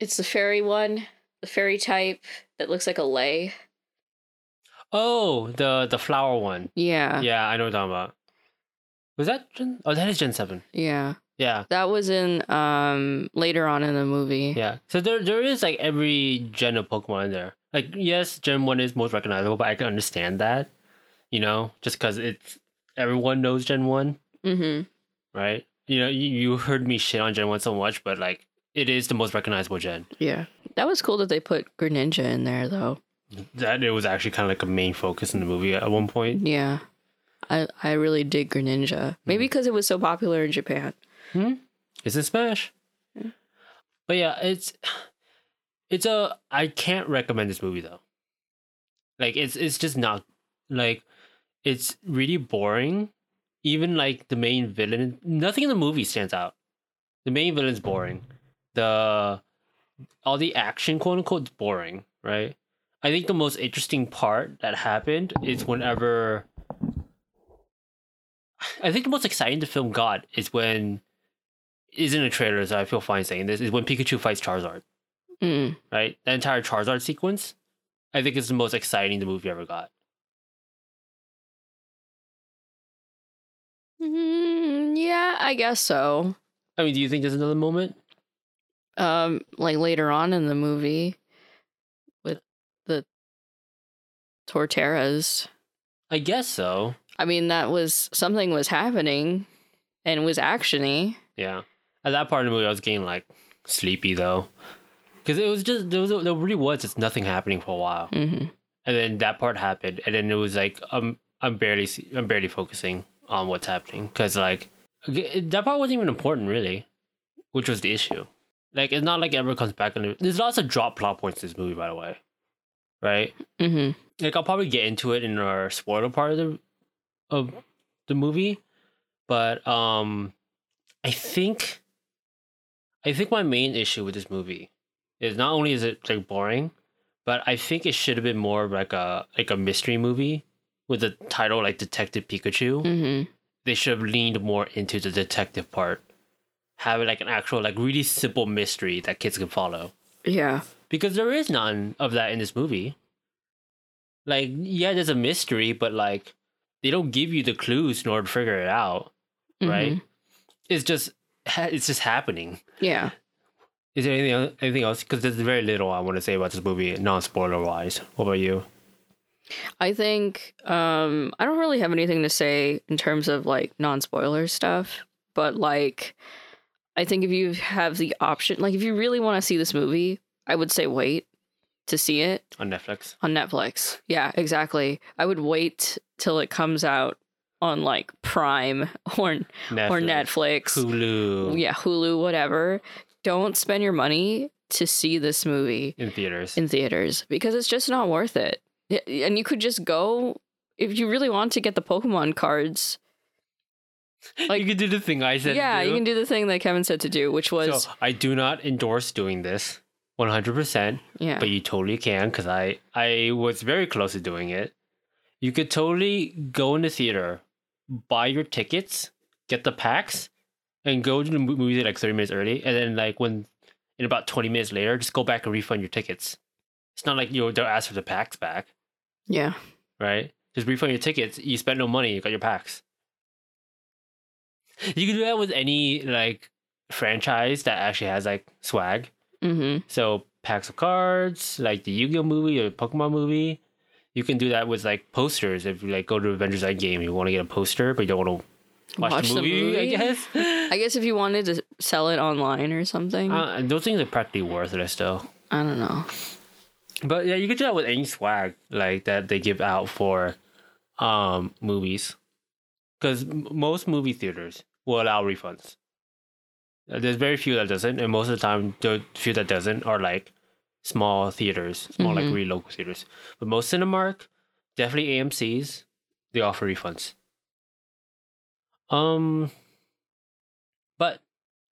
It's the fairy one, the fairy type that looks like a lei. Oh, the the flower one. Yeah. Yeah, I know what you're talking about. Was that Gen oh that is Gen seven. Yeah. Yeah. That was in um later on in the movie. Yeah. So there there is like every gen of Pokemon in there. Like yes, Gen one is most recognizable, but I can understand that. You know, just because it's everyone knows Gen one. Mhm. right? You know, you, you heard me shit on Gen 1 so much, but like, it is the most recognizable Gen. Yeah. That was cool that they put Greninja in there though. That it was actually kind of like a main focus in the movie at one point. Yeah. I I really dig Greninja. Maybe because it was so popular in Japan. Hmm? It's in Smash. Hmm. But yeah, it's it's a I can't recommend this movie though. Like it's it's just not like it's really boring. Even like the main villain, nothing in the movie stands out. The main villain's boring. The all the action, quote unquote, is boring. Right. I think the most interesting part that happened is whenever. I think the most exciting the film got is when is in a trailer, so I feel fine saying this, is when Pikachu fights Charizard, Mm. right? The entire Charizard sequence, I think is the most exciting the movie ever got. Mm, yeah, I guess so. I mean, do you think there's another moment? Um, like later on in the movie with the Torterras. I guess so. I mean, that was something was happening and was actiony. Yeah. At that part of the movie, I was getting like sleepy though, because it was just there was there really was just nothing happening for a while, hmm and then that part happened, and then it was like um I'm barely I'm barely focusing on what's happening because like that part wasn't even important really, which was the issue. Like it's not like it ever comes back. And there's lots of drop plot points in this movie, by the way, right? hmm like I'll probably get into it in our spoiler part of the of the movie, but um, I think I think my main issue with this movie is not only is it like boring, but I think it should have been more like a like a mystery movie with the title like Detective Pikachu, Mm-hmm. they should have leaned more into the detective part. Have it like an actual, like really simple mystery that kids can follow. Yeah. Because there is none of that in this movie. Like, yeah, there's a mystery, but like they don't give you the clues in order to figure it out, right? Mhm. It's just it's just happening. Yeah. Is there anything else, anything else? Because there's very little I want to say about this movie, non spoiler wise. What about you? I think um I don't really have anything to say in terms of like non-spoiler stuff, but like I think if you have the option like if you really want to see this movie, I would say wait to see it On Netflix, on Netflix. Yeah, exactly. I would wait till it comes out on like Prime or Netflix, or Netflix. Hulu, Yeah, Hulu, whatever. Don't spend your money to see this movie in theaters. in theaters because it's just not worth it. And you could just go if you really want to get the Pokemon cards. like- you can do the thing I said. yeah, you can do the thing that Kevin said to do, which was So I do not endorse doing this, one hundred percent. yeah, But you totally can because I I was very close to doing it. You could totally go in the theater, buy your tickets, get the packs, and go to the mo- movie like thirty minutes early, and then like when in about twenty minutes later, just go back and refund your tickets. It's not like you they'll ask for the packs back, yeah, right? Just refund your tickets. You spent no money. You got your packs. You can do that with any like franchise that actually has like swag. mm-hmm. So packs of cards, like the Yu-Gi-Oh movie or Pokemon movie. You can do that with like posters. If you like go to Avengers Endgame, you want to get a poster, but you don't want to watch, Watch the, the movie, I guess. I guess if you wanted to sell it online or something, uh, those things are practically worthless though. I don't know. But yeah, you can do that with any swag like that they give out for um movies, because most movie theaters will allow refunds. There's very few that doesn't, and most of the time, the few that doesn't are like small theaters, small like Mhm. really local theaters. But most Cinemark, definitely AMC's, they offer refunds. Um, but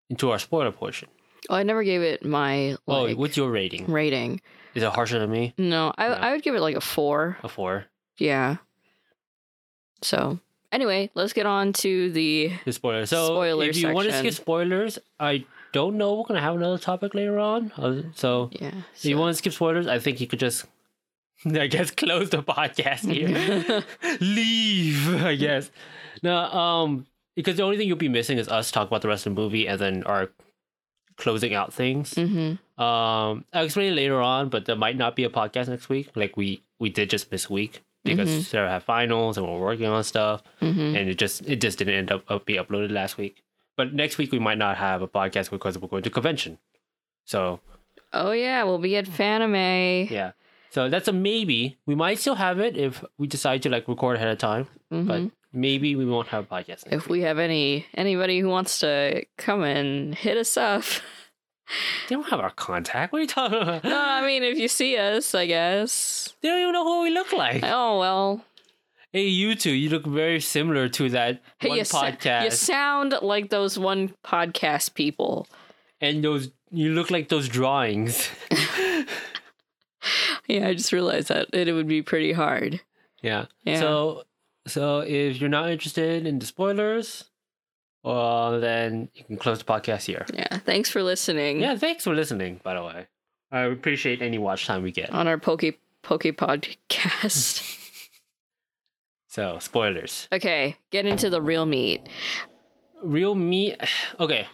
into our spoiler portion. Oh, I never gave it my oh, what's your rating? rating. Is it harsher than me? No, I No. I would give it like a four. A four. Yeah. So anyway, let's get on to the The spoilers. So Spoiler if you want to skip spoilers, I don't know. We're gonna have another topic later on. Uh, So yeah. if you want to skip spoilers, I think you could just, I guess, close the podcast here. Leave, I guess. No, um, because the only thing you'll be missing is us talk about the rest of the movie and then our closing out things. hmm Um, I'll explain it later on, but there might not be a podcast next week. Like we we did just miss a week because Mhm. Sarah had finals and we're working on stuff hmm and it just it just didn't end up up be uploaded last week. But next week we might not have a podcast because we're going to convention. So Oh yeah, we'll be at Fanime. yeah, so that's a maybe. We might still have it if we decide to like record ahead of time, Mhm. but maybe we won't have a podcast. Next if we have any anybody who wants to come and hit us up. They don't have our contact. What are you talking about? no, I mean if you see us, I guess. They don't even know who we look like. Oh well. Hey, you two, you look very similar to that Hey, one you, sa- podcast, you sound like those one podcast people. and those you look like those drawings. Yeah, I just realized that it would be pretty hard. Yeah. Yeah. So so if you're not interested in the spoilers, well then you can close the podcast here. Yeah. Thanks for listening. Yeah, thanks for listening, by the way. I appreciate any watch time we get. On our Poke Poke podcast. So spoilers. okay, get into the real meat. Real meat okay.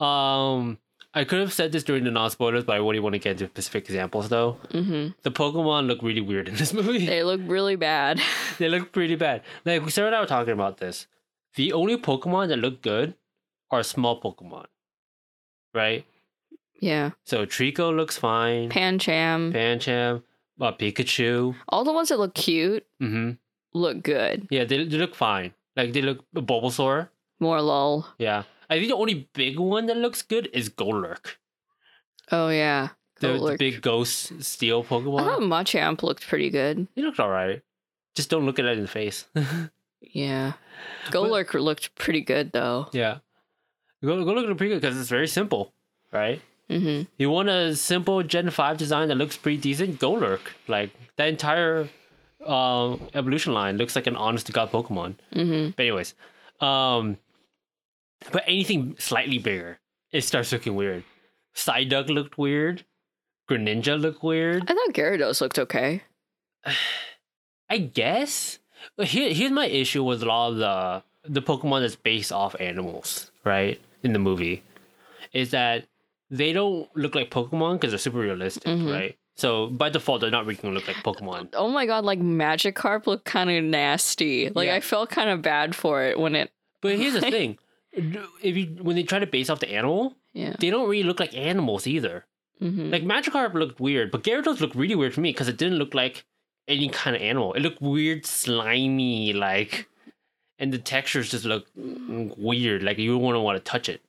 Um I could have said this during the non spoilers, but I really want to get into specific examples though. hmm The Pokemon look really weird in this movie. They look really bad. they look pretty bad. Like Sarah and I were talking about this. The only Pokemon that look good are small Pokemon. Right? Yeah. So Treecko looks fine. Pancham. Pancham, uh, Pikachu. All the ones that look cute hmm look good. Yeah, they, they look fine. Like they look a Bulbasaur. Morelull. Yeah. I think the only big one that looks good is Golurk. Oh yeah. The, the big ghost steel I thought Pokemon. Machamp looked pretty good. He looked alright. Just don't look at it in the face. Yeah. Golurk looked pretty good though. yeah. Go, go look at it pretty good because it's very simple, right? hmm You want a simple Gen 5 design that looks pretty decent? Golurk. Like that entire uh, evolution line looks like an honest to god Pokemon. hmm But anyways, um, but anything slightly bigger, it starts looking weird. Psyduck looked weird. Greninja looked weird. I thought Gyarados looked okay. I guess. Here, here's my issue with a lot of the the Pokemon that's based off animals, right? In the movie, is that they don't look like Pokemon because they're super realistic, Mhm. right? So by default, they're not really gonna look like Pokemon. Oh my god, like Magikarp looked kind of nasty. Like Yeah. I felt kind of bad for it when it. But here's the thing: if you when they try to base off the animal, Yeah. they don't really look like animals either. hmm Like Magikarp looked weird, but Gyarados looked really weird for me because it didn't look like any kind of animal. It looked weird, slimy, like, and the textures just look weird. Like you wouldn't want to touch it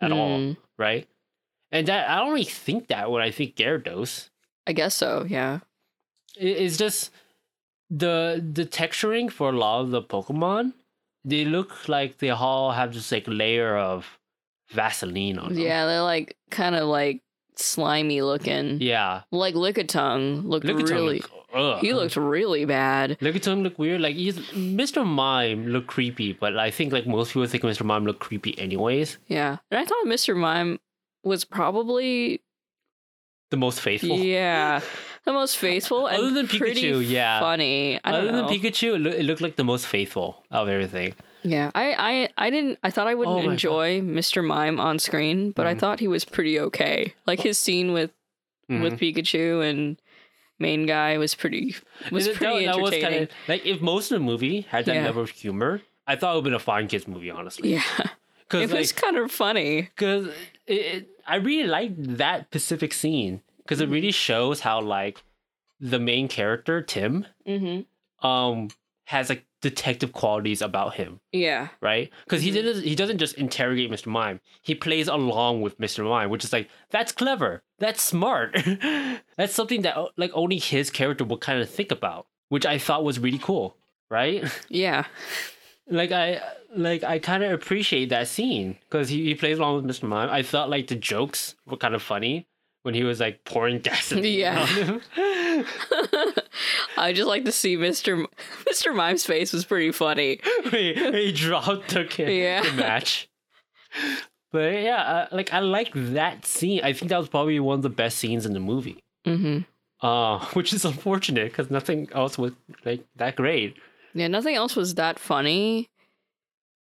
at all, Mm, right? And that I don't really think that when I think Gyarados. I guess so. Yeah. It- It's just the the texturing for a lot of the Pokemon. They look like they all have this like layer of Vaseline on them. Yeah, they're like kind of like slimy looking. yeah. Like Lickitung looked Look at really. look, ugh. He looked really bad. Look at him look weird. Like he's Mr. Mime looked creepy, but I think like most people think Mr. Mime looked creepy anyways. Yeah, and I thought Mr. Mime was probably The most faithful. yeah the most faithful and Other than pretty Pikachu, yeah. funny. I Other know. than Pikachu, it, loo- it looked like the most faithful of everything. Yeah, I, I, I didn't. I thought I wouldn't Oh enjoy Mr. Mime on screen, but I Mhm. thought he was pretty okay. Like his scene with with Mhm. Pikachu and main guy was pretty was That- pretty that, that was entertaining. kinda, like if most of the movie had that Yeah. level of humor, I thought it would have been a fine kids movie, honestly. yeah, Because it was kind of funny. because it, it, I really like that specific scene because it really shows how like the main character Tim Mm-hmm. um has like detective qualities about him. Yeah, right? Because Mhm. he doesn't he doesn't just interrogate Mr. Mime. He plays along with Mr. Mime, which is like that's clever. That's smart. that's something that like only his character would kind of think about, which I thought was really cool, right? yeah, like I like I kind of appreciate that scene because he, he plays along with Mr. Mime. I thought like the jokes were kind of funny when he was like pouring gasoline Yeah. on him. I just like to see Mr. M- Mr. Mime's face was pretty funny. he, he dropped the, Yeah. the match. But yeah, uh, like I like that scene. I think that was probably one of the best scenes in the movie. Mm-hmm. Uh, which is unfortunate because nothing else was like that great. Yeah, nothing else was that funny.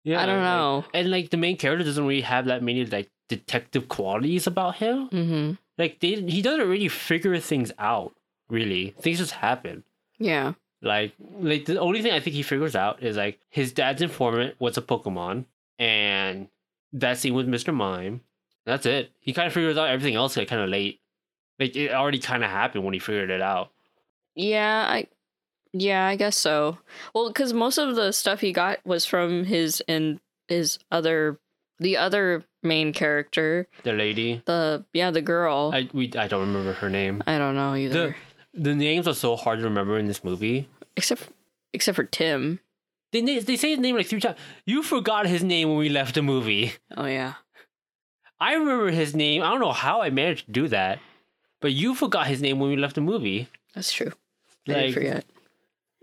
Yeah, I don't like- know. and like the main character doesn't really have that many like detective qualities about him. Mm-hmm. Like they, he doesn't really figure things out. Really, things just happen. Yeah. Like, like the only thing I think he figures out is like his dad's informant was a Pokemon, and that scene with Mr. Mime. That's it. He kind of figures out everything else like kind of late. Like it already kind of happened when he figured it out. Yeah, I yeah, I guess so. Well, cuz most of the stuff he got was from his and his other the other main character, The lady, the yeah, the girl. I, we I don't remember her name. I don't know either. The the names are so hard to remember in this movie. except except for Tim. They they say his name like three times. You forgot his name when we left the movie. Oh yeah. I remember his name. I don't know how I managed to do that, but you forgot his name when we left the movie. That's true. I Like- forget.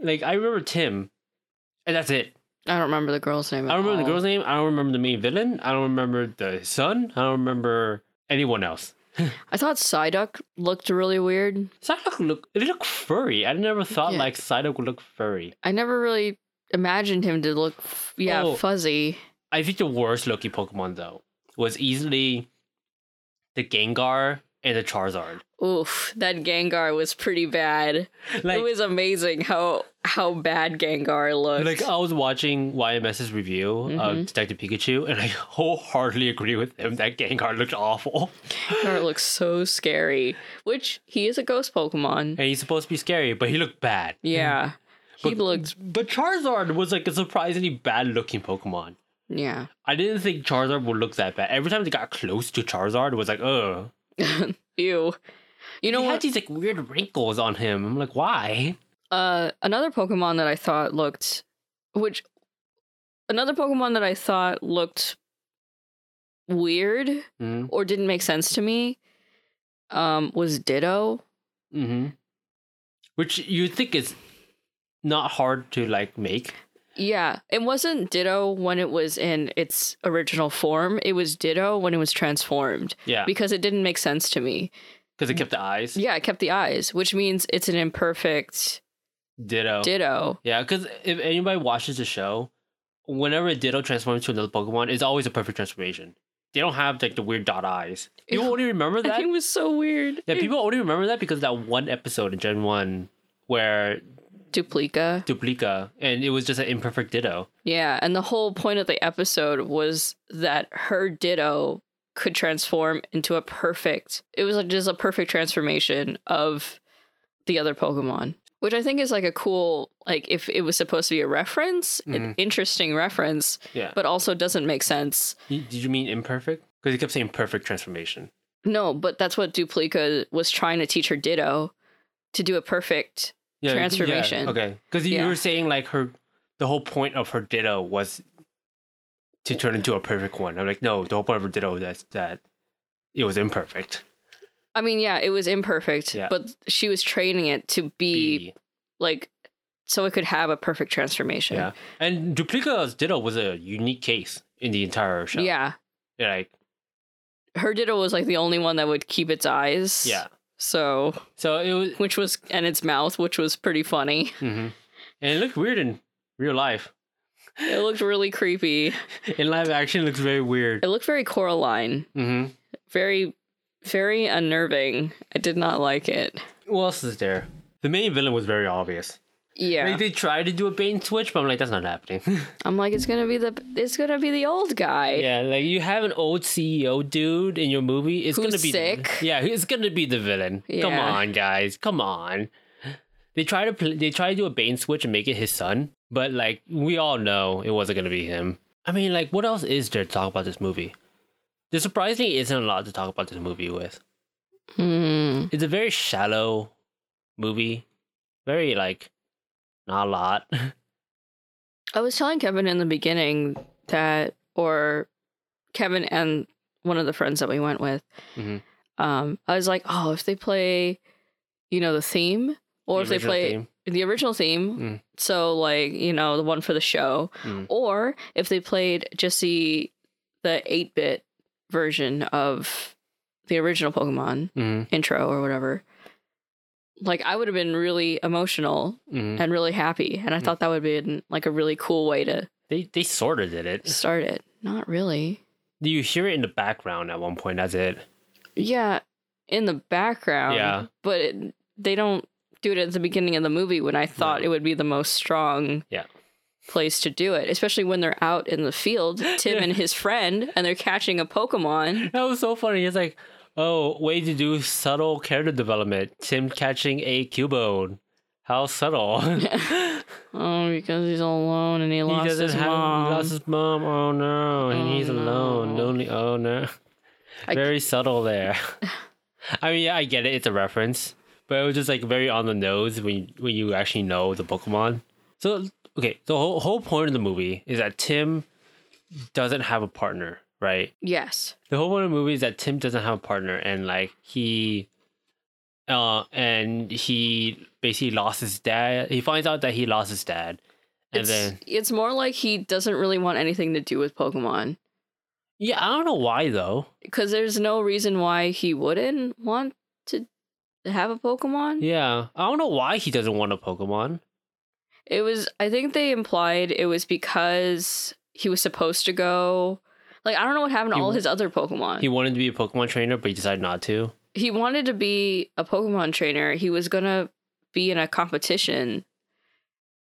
Like I remember Tim, and that's it. I don't remember the girl's name. I don't remember the girl's name. I don't remember the main villain. I don't remember the son. I don't remember anyone else. I thought Psyduck looked really weird. Psyduck look it looked furry. I never thought Yeah. like Psyduck would look furry. I never really imagined him to look yeah, Oh. fuzzy. I think the worst looking Pokemon though was easily the Gengar and the Charizard. Oof, that Gengar was pretty bad. Like it was amazing how how bad Gengar looked. Like I was watching YMS's review of Mhm. Detective Pikachu, and I wholeheartedly agree with him that Gengar looked awful. Gengar looks so scary. Which he is a ghost Pokemon. And he's supposed to be scary, but he looked bad. Yeah. He But, looked but Charizard was like a surprisingly bad looking Pokemon. yeah. I didn't think Charizard would look that bad. Every time they got close to Charizard, it was like, ugh. Ew. You know he had what? these like weird wrinkles on him. I'm like, why? Uh another Pokemon that I thought looked which another Pokemon that I thought looked weird Mm-hmm. or didn't make sense to me um was Ditto. mm-hmm. Which you think is not hard to like make. Yeah, it wasn't Ditto when it was in its original form. It was Ditto when it was transformed Yeah, because it didn't make sense to me. because it kept the eyes. Yeah, it kept the eyes, which means it's an imperfect Ditto. Ditto. Yeah, because if anybody watches the show, whenever a Ditto transforms to another Pokemon, it's always a perfect transformation. They don't have like the weird dot eyes. People only remember that. it was so weird. Yeah, people only remember that because of that one episode in Gen One where Duplica. Duplica and it was just an imperfect Ditto. Yeah, and the whole point of the episode was that her Ditto could transform into a perfect. It was like just a perfect transformation of the other Pokemon, which I think is like a cool like if it was supposed to be a reference, an Mhm. interesting reference, Yeah. but also doesn't make sense. Did you mean imperfect? Because you kept saying perfect transformation. No, but that's what Duplica was trying to teach her Ditto to do a perfect. Yeah, Transformation. Yeah, okay, because you Yeah. were saying like her, the whole point of her Ditto was to turn into a perfect one. I'm like, no, the whole point of her Ditto is that it was imperfect. I mean, yeah, it was imperfect, Yeah. but she was training it to be B. like so it could have a perfect transformation. Yeah, and Duplica's Ditto was a unique case in the entire show. Yeah. Yeah, like Her Ditto was like the only one that would keep its eyes. yeah. So, So it was, which was, and its mouth, which was pretty funny. hmm and it looked weird in real life. It looked really creepy. In live action, it looks very weird. It looked very Coraline. hmm Very, very unnerving. I did not like it. What else is there? The main villain was very obvious. Yeah. Like, they tried to do a bait and switch, but I'm like, that's not happening. I'm like, it's gonna be the, it's gonna be the old guy. yeah, like you have an old CEO dude in your movie. It's Who's gonna be sick. yeah, it's gonna be the villain. Yeah. Come on, guys, come on. They try to pl- they try to do a bait and switch and make it his son, but like we all know it wasn't gonna be him. I mean, like, what else is there to talk about this movie? There surprisingly isn't a lot to talk about this movie with. Hmm. It's a very shallow movie, very like not a lot. I was telling Kevin in the beginning that, or Kevin and one of the friends that we went with, Mhm. um, I was like, oh, if they play, you know, the theme, or The if they play theme. the original theme, Mm. so like, you know, the one for the show, Mm. or if they played just the the eight bit version of the original Pokemon Mhm. intro or whatever. Like I would have been really emotional Mhm. and really happy, and I Mm. thought that would be like a really cool way to They they sort of did it. start it. Not really. Do you hear it in the background at one point? That's it. Yeah, in the background. Yeah. But it, they don't do it at the beginning of the movie when I thought Right. it would be the most strong Yeah. place to do it, especially when they're out in the field, Tim Yeah. and his friend, and they're catching a Pokemon. That was so funny. It's like, oh, way to do subtle character development. Tim catching a Cubone. How subtle. oh, because he's all alone and he, he lost his have mom. lost his mom. Oh no, and Oh, he's alone, no. lonely. Oh no, I- very subtle there. I mean, yeah, I get it. It's a reference, but it was just like very on the nose when you, when you actually know the Pokemon. So okay, the whole whole point of the movie is that Tim doesn't have a partner, right? Yes. the whole point of the movie is that Tim doesn't have a partner and like he uh and he basically lost his dad. He finds out that he lost his dad. And It's, then it's more like he doesn't really want anything to do with Pokemon. yeah, I don't know why though. Because there's no reason why he wouldn't want to have a Pokemon. Yeah. I don't know why he doesn't want a Pokemon. It was, I think they implied it was because he was supposed to go. Like, I don't know what happened to He all his other Pokemon. He wanted to be a Pokemon trainer, but he decided not to. he wanted to be a Pokemon trainer. He was going to be in a competition.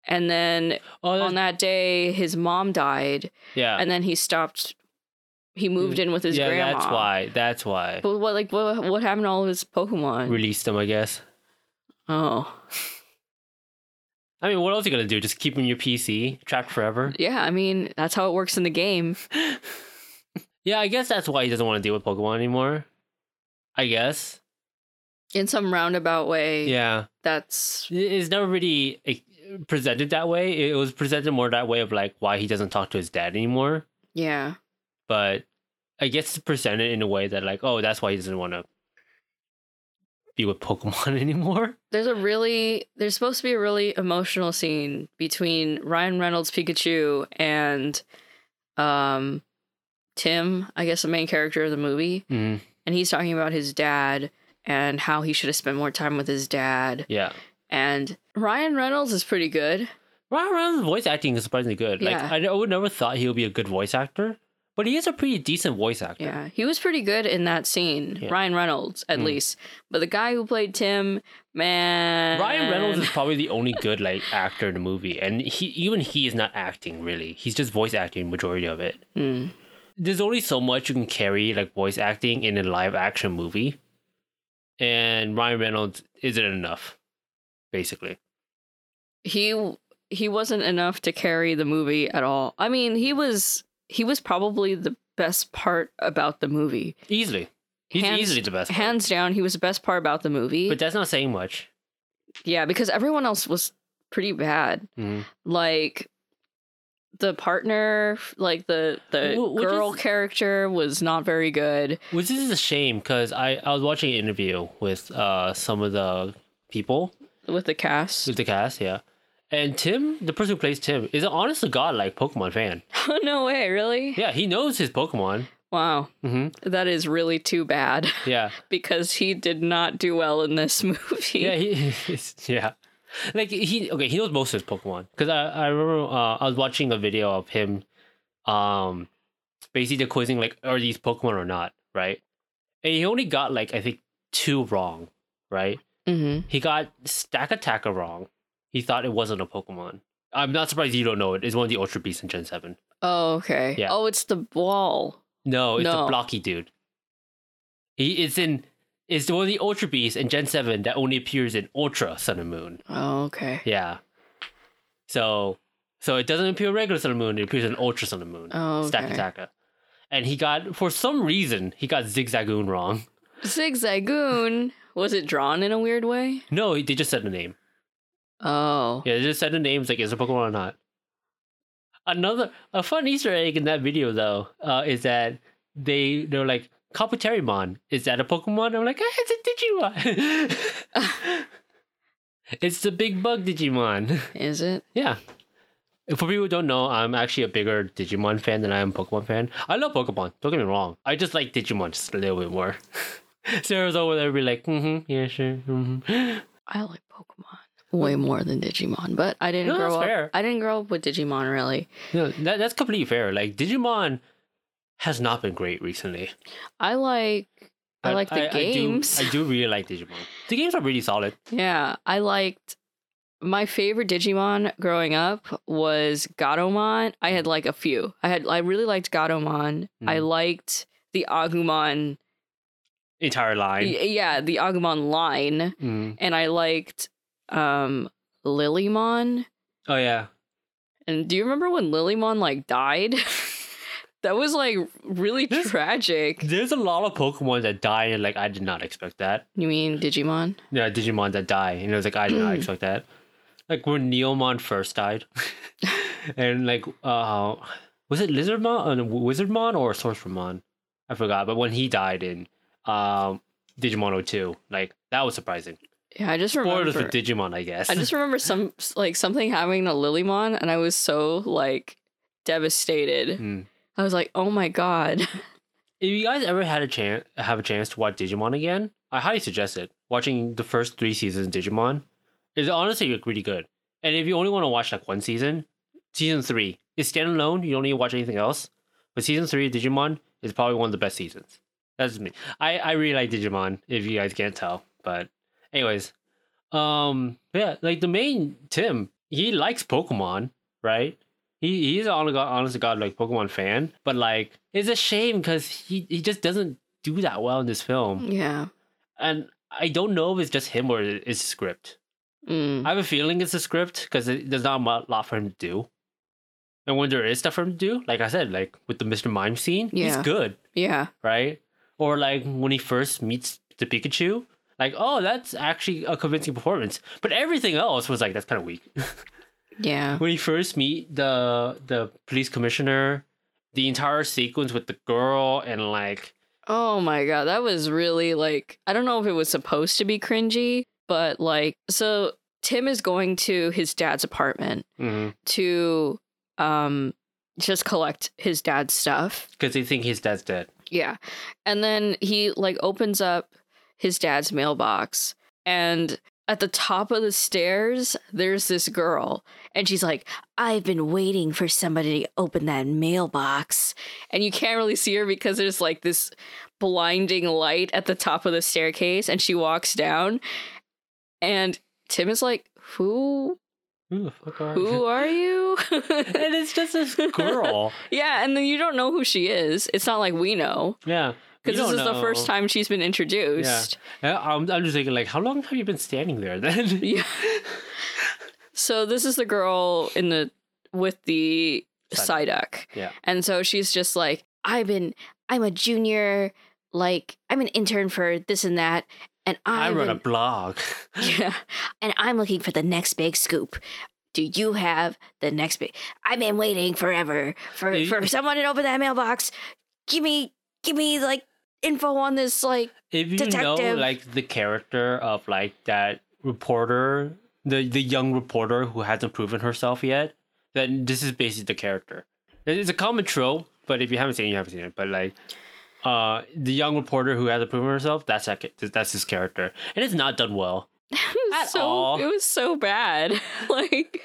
And then Oh on that, that day, his mom died. yeah. And then he stopped. He moved in with his yeah, grandma. that's why. That's why. But what, like, what, what happened to all of his Pokemon? Released them, I guess. Oh, I mean, what else are you gonna do? Just keep them in your PC, trapped forever? yeah. I mean, that's how it works in the game. Yeah, I guess that's why he doesn't want to deal with Pokemon anymore. I guess. In some roundabout way, Yeah. that's It's never really eh, presented that way. It was presented more that way of like why he doesn't talk to his dad anymore. yeah. But I guess it's presented in a way that like, oh, that's why he doesn't want to be with Pokemon anymore. There's a really there's supposed to be a really emotional scene between Ryan Reynolds Pikachu and um Tim, I guess the main character of the movie, Mm, and he's talking about his dad and how he should have spent more time with his dad. yeah. And Ryan Reynolds is pretty good. Ryan Reynolds' voice acting is surprisingly good. Yeah. Like I, would never thought he would be a good voice actor, but he is a pretty decent voice actor. Yeah, he was pretty good in that scene. Yeah. Ryan Reynolds, at Mm. least. But the guy who played Tim, man, Ryan Reynolds is probably the only good like actor in the movie, and he even he is not acting really. He's just voice acting majority of it. Mm. There's only so much you can carry like voice acting in a live action movie, and Ryan Reynolds isn't enough, basically. he he wasn't enough to carry the movie at all. I mean, he was he was probably the best part about the movie. Easily, he's Hands- easily the best. part. Hands down, he was the best part about the movie. but that's not saying much. yeah, because everyone else was pretty bad. Mhm. Like the partner, like the the Wh- which girl is- character was not very good. Which is a shame because I, I was watching an interview with uh some of the people with the cast. with the cast, yeah. And Tim, the person who plays Tim, is an honest to god like Pokemon fan. Oh no way, really? Yeah, he knows his Pokemon. Wow, hmm that is really too bad Yeah, because he did not do well in this movie. yeah, he, he's- yeah. Like he okay, he knows most of his Pokemon because I I remember uh, I was watching a video of him, um, basically quizzing like are these Pokemon or not, right? And he only got like I think two wrong, right? Mm-hmm. He got Stakataka wrong. He thought it wasn't a Pokemon. I'm not surprised you don't know it. It's one of the Ultra Beasts in Gen 7. Oh, okay. Yeah. Oh, it's the wall. No, it's No. the blocky dude. He it's in it's one of the Ultra Beasts in Gen 7 that only appears in Ultra Sun and Moon. Oh, okay. Yeah. So so it doesn't appear regular Sun and Moon, it appears in Ultra Sun and Moon. Oh, Stack okay. Attacker. And he got for some reason he got Zigzagoon wrong. Zigzagoon. Was it drawn in a weird way? No, they just said the name. Oh. Yeah, they just said the names like is it a Pokemon or not. Another a fun Easter egg in that video though uh, is that they they're like Kabuterimon is that a Pokemon? I'm like ah, it's a Digimon. it's the big bug Digimon. Is it? yeah. For people who don't know, I'm actually a bigger Digimon fan than I am Pokemon fan. I love Pokemon. Don't get me wrong. I just like Digimon just a little bit more. Sarah's over there be like, mm-hmm, yeah, sure. Mm-hmm. I like Pokemon way more than Digimon, but I didn't No, grow up. fair. I didn't grow up with Digimon really. No, that, that's completely fair. Like Digimon has not been great recently. I like I like the games. I do, I do really like Digimon. The games are really solid. Yeah, I liked my favorite Digimon growing up was Gatomon. I had like a few. I had I really liked Gatomon. I Mhm. liked the Agumon. Entire line. Yeah, the Agumon line, Mm. and I liked um Lilymon. Oh yeah. And do you remember when Lilymon like died? that was like really This- tragic. There's a lot of Pokemon that die, and like I did not expect that. You mean Digimon? Yeah, Digimon that die, and it was like I did not expect that. Like when Leomon first died, and like uh, was it Lizardmon, uh, Wizardmon, or Sorcerermon? I forgot. But when he died in um Digimon 02, like that was surprising. Yeah, I just remember. Spoilers for Digimon, I guess. I just remember some like something happening to Lilymon, and I was so like devastated. Mm. I was like, "Oh my god!" If you guys ever had a chance have a chance to watch Digimon again, I highly suggest it. Watching the first three seasons of Digimon is honestly like, really good. And if you only want to watch like one season, season three is standalone. You don't need to watch anything else. But season three of Digimon is probably one of the best seasons. That's me. I, I really like Digimon, if you guys can't tell. But anyways. Um yeah, like the main Tim, he likes Pokemon, right? He he's an honest, honest to god like Pokemon fan, but like it's a shame because he he just doesn't do that well in this film, yeah. and I don't know if it's just him or it's the script. Mm. I have a feeling it's the script because there's not a lot for him to do, and when there is stuff for him to do, like I said, like with the Mr. Mime scene, he's good, Yeah. right? Or like when he first meets the Pikachu, like oh that's actually a convincing performance, but everything else was like that's kind of weak. Yeah. when you first meet the the police commissioner, the entire sequence with the girl and like Oh my god, that was really like I don't know if it was supposed to be cringy, but like so Tim is going to his dad's apartment Because to um just collect his dad's stuff. Because they think his dad's dead. Yeah. And then he like opens up his dad's mailbox and at the top of the stairs there's this girl and she's like I've been waiting for somebody to open that mailbox and you can't really see her because there's like this blinding light at the top of the staircase and she walks down and Tim is like who Who the fuck are who are you? and it's just this girl. yeah, and then you don't know who she is. It's not like we know. yeah. Because this is don't the first time she's been introduced. Yeah, I'm, I'm just thinking, like, how long have you been standing there then? Yeah. So this is the girl in the with the Psyduck. Yeah. And so she's just like, I've been I'm a junior, like I'm an intern for this and that. And I I've run a blog. Yeah. And I'm looking for the next big scoop. Do you have the next big I've been waiting forever for, for someone to open that mailbox. Give me give me like info on this like If you know, like, the character of, like, that reporter, the, the young reporter who hasn't proven herself yet, then this is basically the character. It's a common trope, but if you haven't seen it, you haven't seen it. But, like, uh, the young reporter who hasn't proven herself, that's that, that's his character. And it's not done well. At so all. it was so bad. like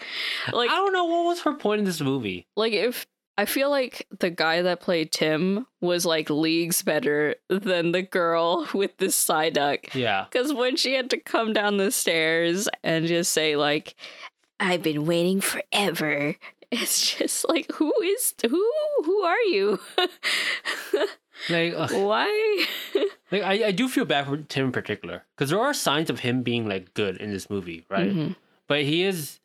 like I don't know what was her point in this movie. like if I feel like the guy that played Tim was like leagues better than the girl with the Psyduck. Yeah. Because when she had to come down the stairs and just say like, "I've been waiting forever," it's just like, who is who? Who are you? Like, ugh. Why? Like I, I do feel bad for Tim in particular because there are signs of him being like good in this movie, right? Mhm. But he is.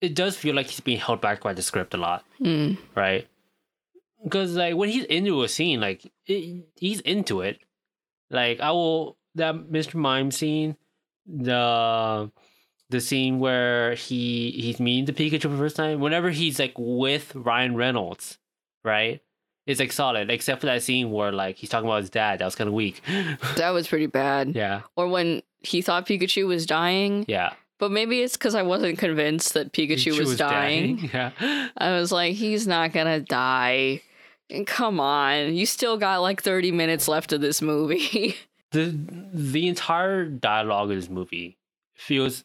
It does feel like he's being held back by the script a lot, Mm. right? Because like when he's into a scene, like it, he's into it. Like I will that Mr. Mime scene, the the scene where he he's meeting the Pikachu for the first time. Whenever he's like with Ryan Reynolds, right? It's like solid, except for that scene where like he's talking about his dad. That was kind of weak. That was pretty bad. yeah, Or when he thought Pikachu was dying, yeah. But maybe it's because I wasn't convinced that Pikachu, was, dying. Yeah. I was like, he's not gonna die. And come on, you still got like 30 minutes left of this movie. the The entire dialogue of this movie feels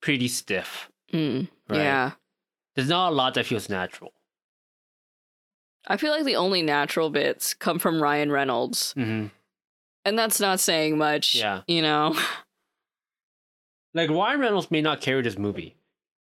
pretty stiff. Mm, Right? Yeah. There's not a lot that feels natural. I feel like the only natural bits come from Ryan Reynolds. hmm And that's not saying much. Yeah. You know? Like Ryan Reynolds may not carry this movie,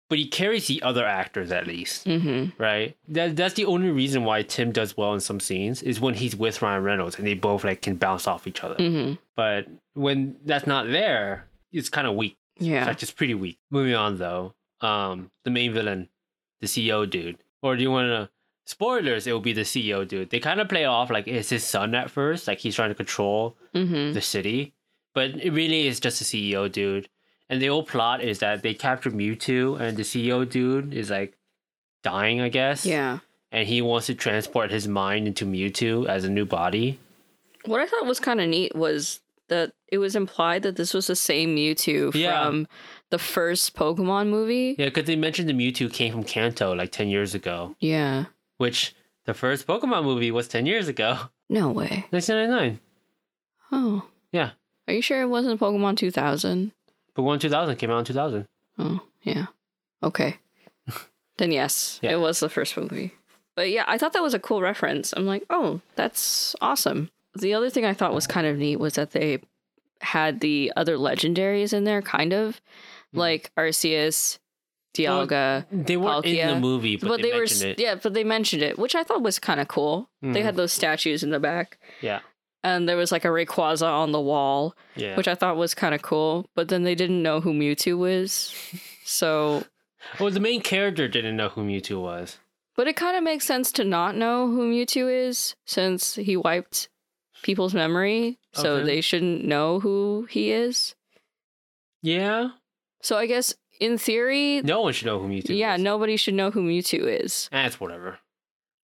but he carries the other actors at least. Mm-hmm. Right. That that's the only reason why Tim does well in some scenes is when he's with Ryan Reynolds and they both like can bounce off each other. Mm-hmm. But when that's not there, it's kind of weak. Yeah. It's pretty weak. Moving on though, um, the main villain, the CEO dude, or do you want to? Spoilers, it will be the CEO dude. They kind of play off like it's his son at first, like he's trying to control Mm-hmm. the city, but it really is just a CEO dude. And the old plot is that they capture Mewtwo, and the CEO dude is like dying, I guess. Yeah. And he wants to transport his mind into Mewtwo as a new body. What I thought was kind of neat was that it was implied that this was the same Mewtwo Yeah. from the first Pokemon movie. Yeah, because they mentioned the Mewtwo came from Kanto like 10 years ago, Yeah. which the first Pokemon movie was 10 years ago, No way. 1999. Oh. Yeah. Are you sure it wasn't Pokemon 2000? Pokemon 2000 came out in 2000. Oh, yeah. Okay. then yes, Yeah. it was the first movie. But yeah, I thought that was a cool reference. I'm like, oh, that's awesome. The other thing I thought was kind of neat was that they had the other legendaries in there, kind of Hmm. like Arceus, Dialga. They weren't in the movie, but, but, they, they, were it. yeah, but they mentioned it, which I thought was kind of cool. They Mhm. had those statues in the back, Yeah. And there was like a Rayquaza on the wall, Yeah. which I thought was kind of cool. But then they didn't know who Mewtwo was, so well, the main character didn't know who Mewtwo was. But it kind of makes sense to not know who Mewtwo is since he wiped people's memory, so Okay. they shouldn't know who he is. Yeah. So I guess in theory, No one should know who Mewtwo yeah, is. nobody should know who Mewtwo is. That's whatever.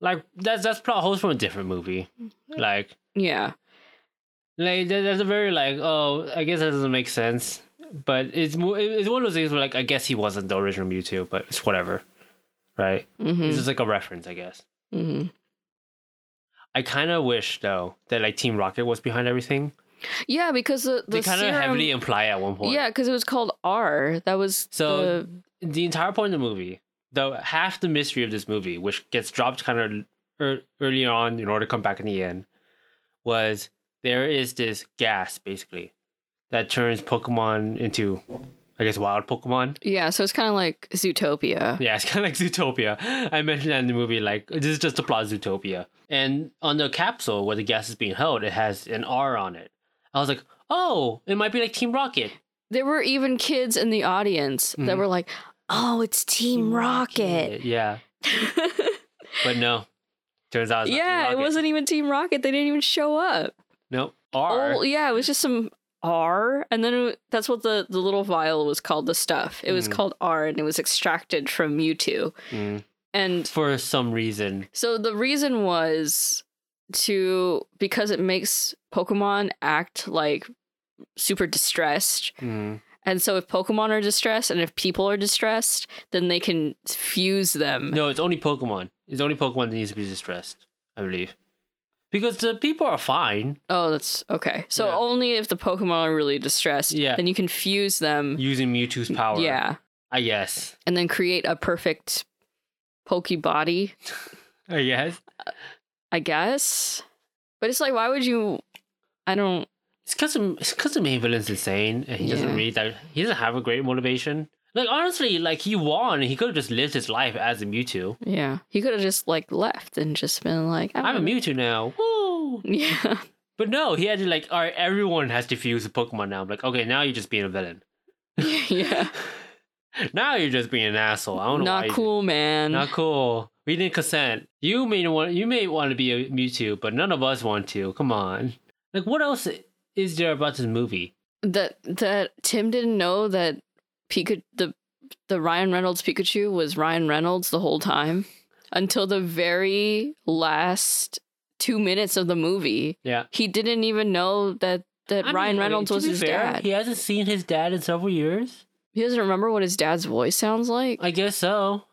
Like that's that's plot holes from a different movie. Mm, like Yeah. Like there's a very like oh I guess that doesn't make sense, but it's it's one of those things where like I guess he wasn't the original Mewtwo, but it's whatever, right? Mm-hmm. It's just like a reference, I guess. hmm I kind of wish though that like Team Rocket was behind everything. Yeah, because the the they kind of heavily imply at one point. yeah, because it was called R. That was So- the, the entire point of the movie, though half the mystery of this movie, which gets dropped kind of er- early on in order to come back in the end, was there is this gas basically that turns Pokemon into, I guess, wild Pokemon. yeah. So it's kind of like Zootopia. Yeah, it's kind of like Zootopia. I mentioned that in the movie, like this is just the plot of Zootopia. And on the capsule where the gas is being held, it has an R on it. I was like, oh, it might be like Team Rocket. There were even kids in the audience that Mhm. were like, "Oh, it's Team Rocket." Yeah, but no. Turns out, it's not Team yeah, it wasn't even Team Rocket. They didn't even show up. Nope. R. Oh, yeah, it was just some R, and then it, that's what the the little vial was called. The stuff it was Mhm. called R, and it was extracted from Mewtwo. Mm. And For some reason. so the reason was to because it makes Pokemon act like super distressed. Mm. And so if Pokemon are distressed and if people are distressed, then they can fuse them. No, it's only Pokemon. It's only Pokemon that needs to be distressed, I believe. Because the people are fine Oh, that's okay. So Yeah. only if the Pokemon are really distressed, Yeah. then you can fuse them. using Mewtwo's power. Yeah. I guess. And then create a perfect Pokebody, I guess. I guess. But it's like, why would you? I don't. It's because it's because the main villain's insane and he doesn't Yeah. really that he doesn't have a great motivation. Like honestly, like he won. He could have just lived his life as a Mewtwo. Yeah, he could have just like left and just been like, I'm a Mewtwo now. Woo! Yeah, But no, he had to like, all right, everyone has to fuse a Pokemon now. I'm like, okay, now you're just being a villain. yeah. Now you're just being an asshole. I don't know. why Not cool, man. Not cool. We didn't consent. You may want. You may want to be a Mewtwo, but none of us want to. Come on. Like, what else is there about this movie? that that Tim didn't know that Pikachu the the Ryan Reynolds Pikachu was Ryan Reynolds the whole time until the very last two minutes of the movie. Yeah. He didn't even know that that I Ryan mean, okay, Reynolds to was his fair, dad. He hasn't seen his dad in several years. He doesn't remember what his dad's voice sounds like. I guess so.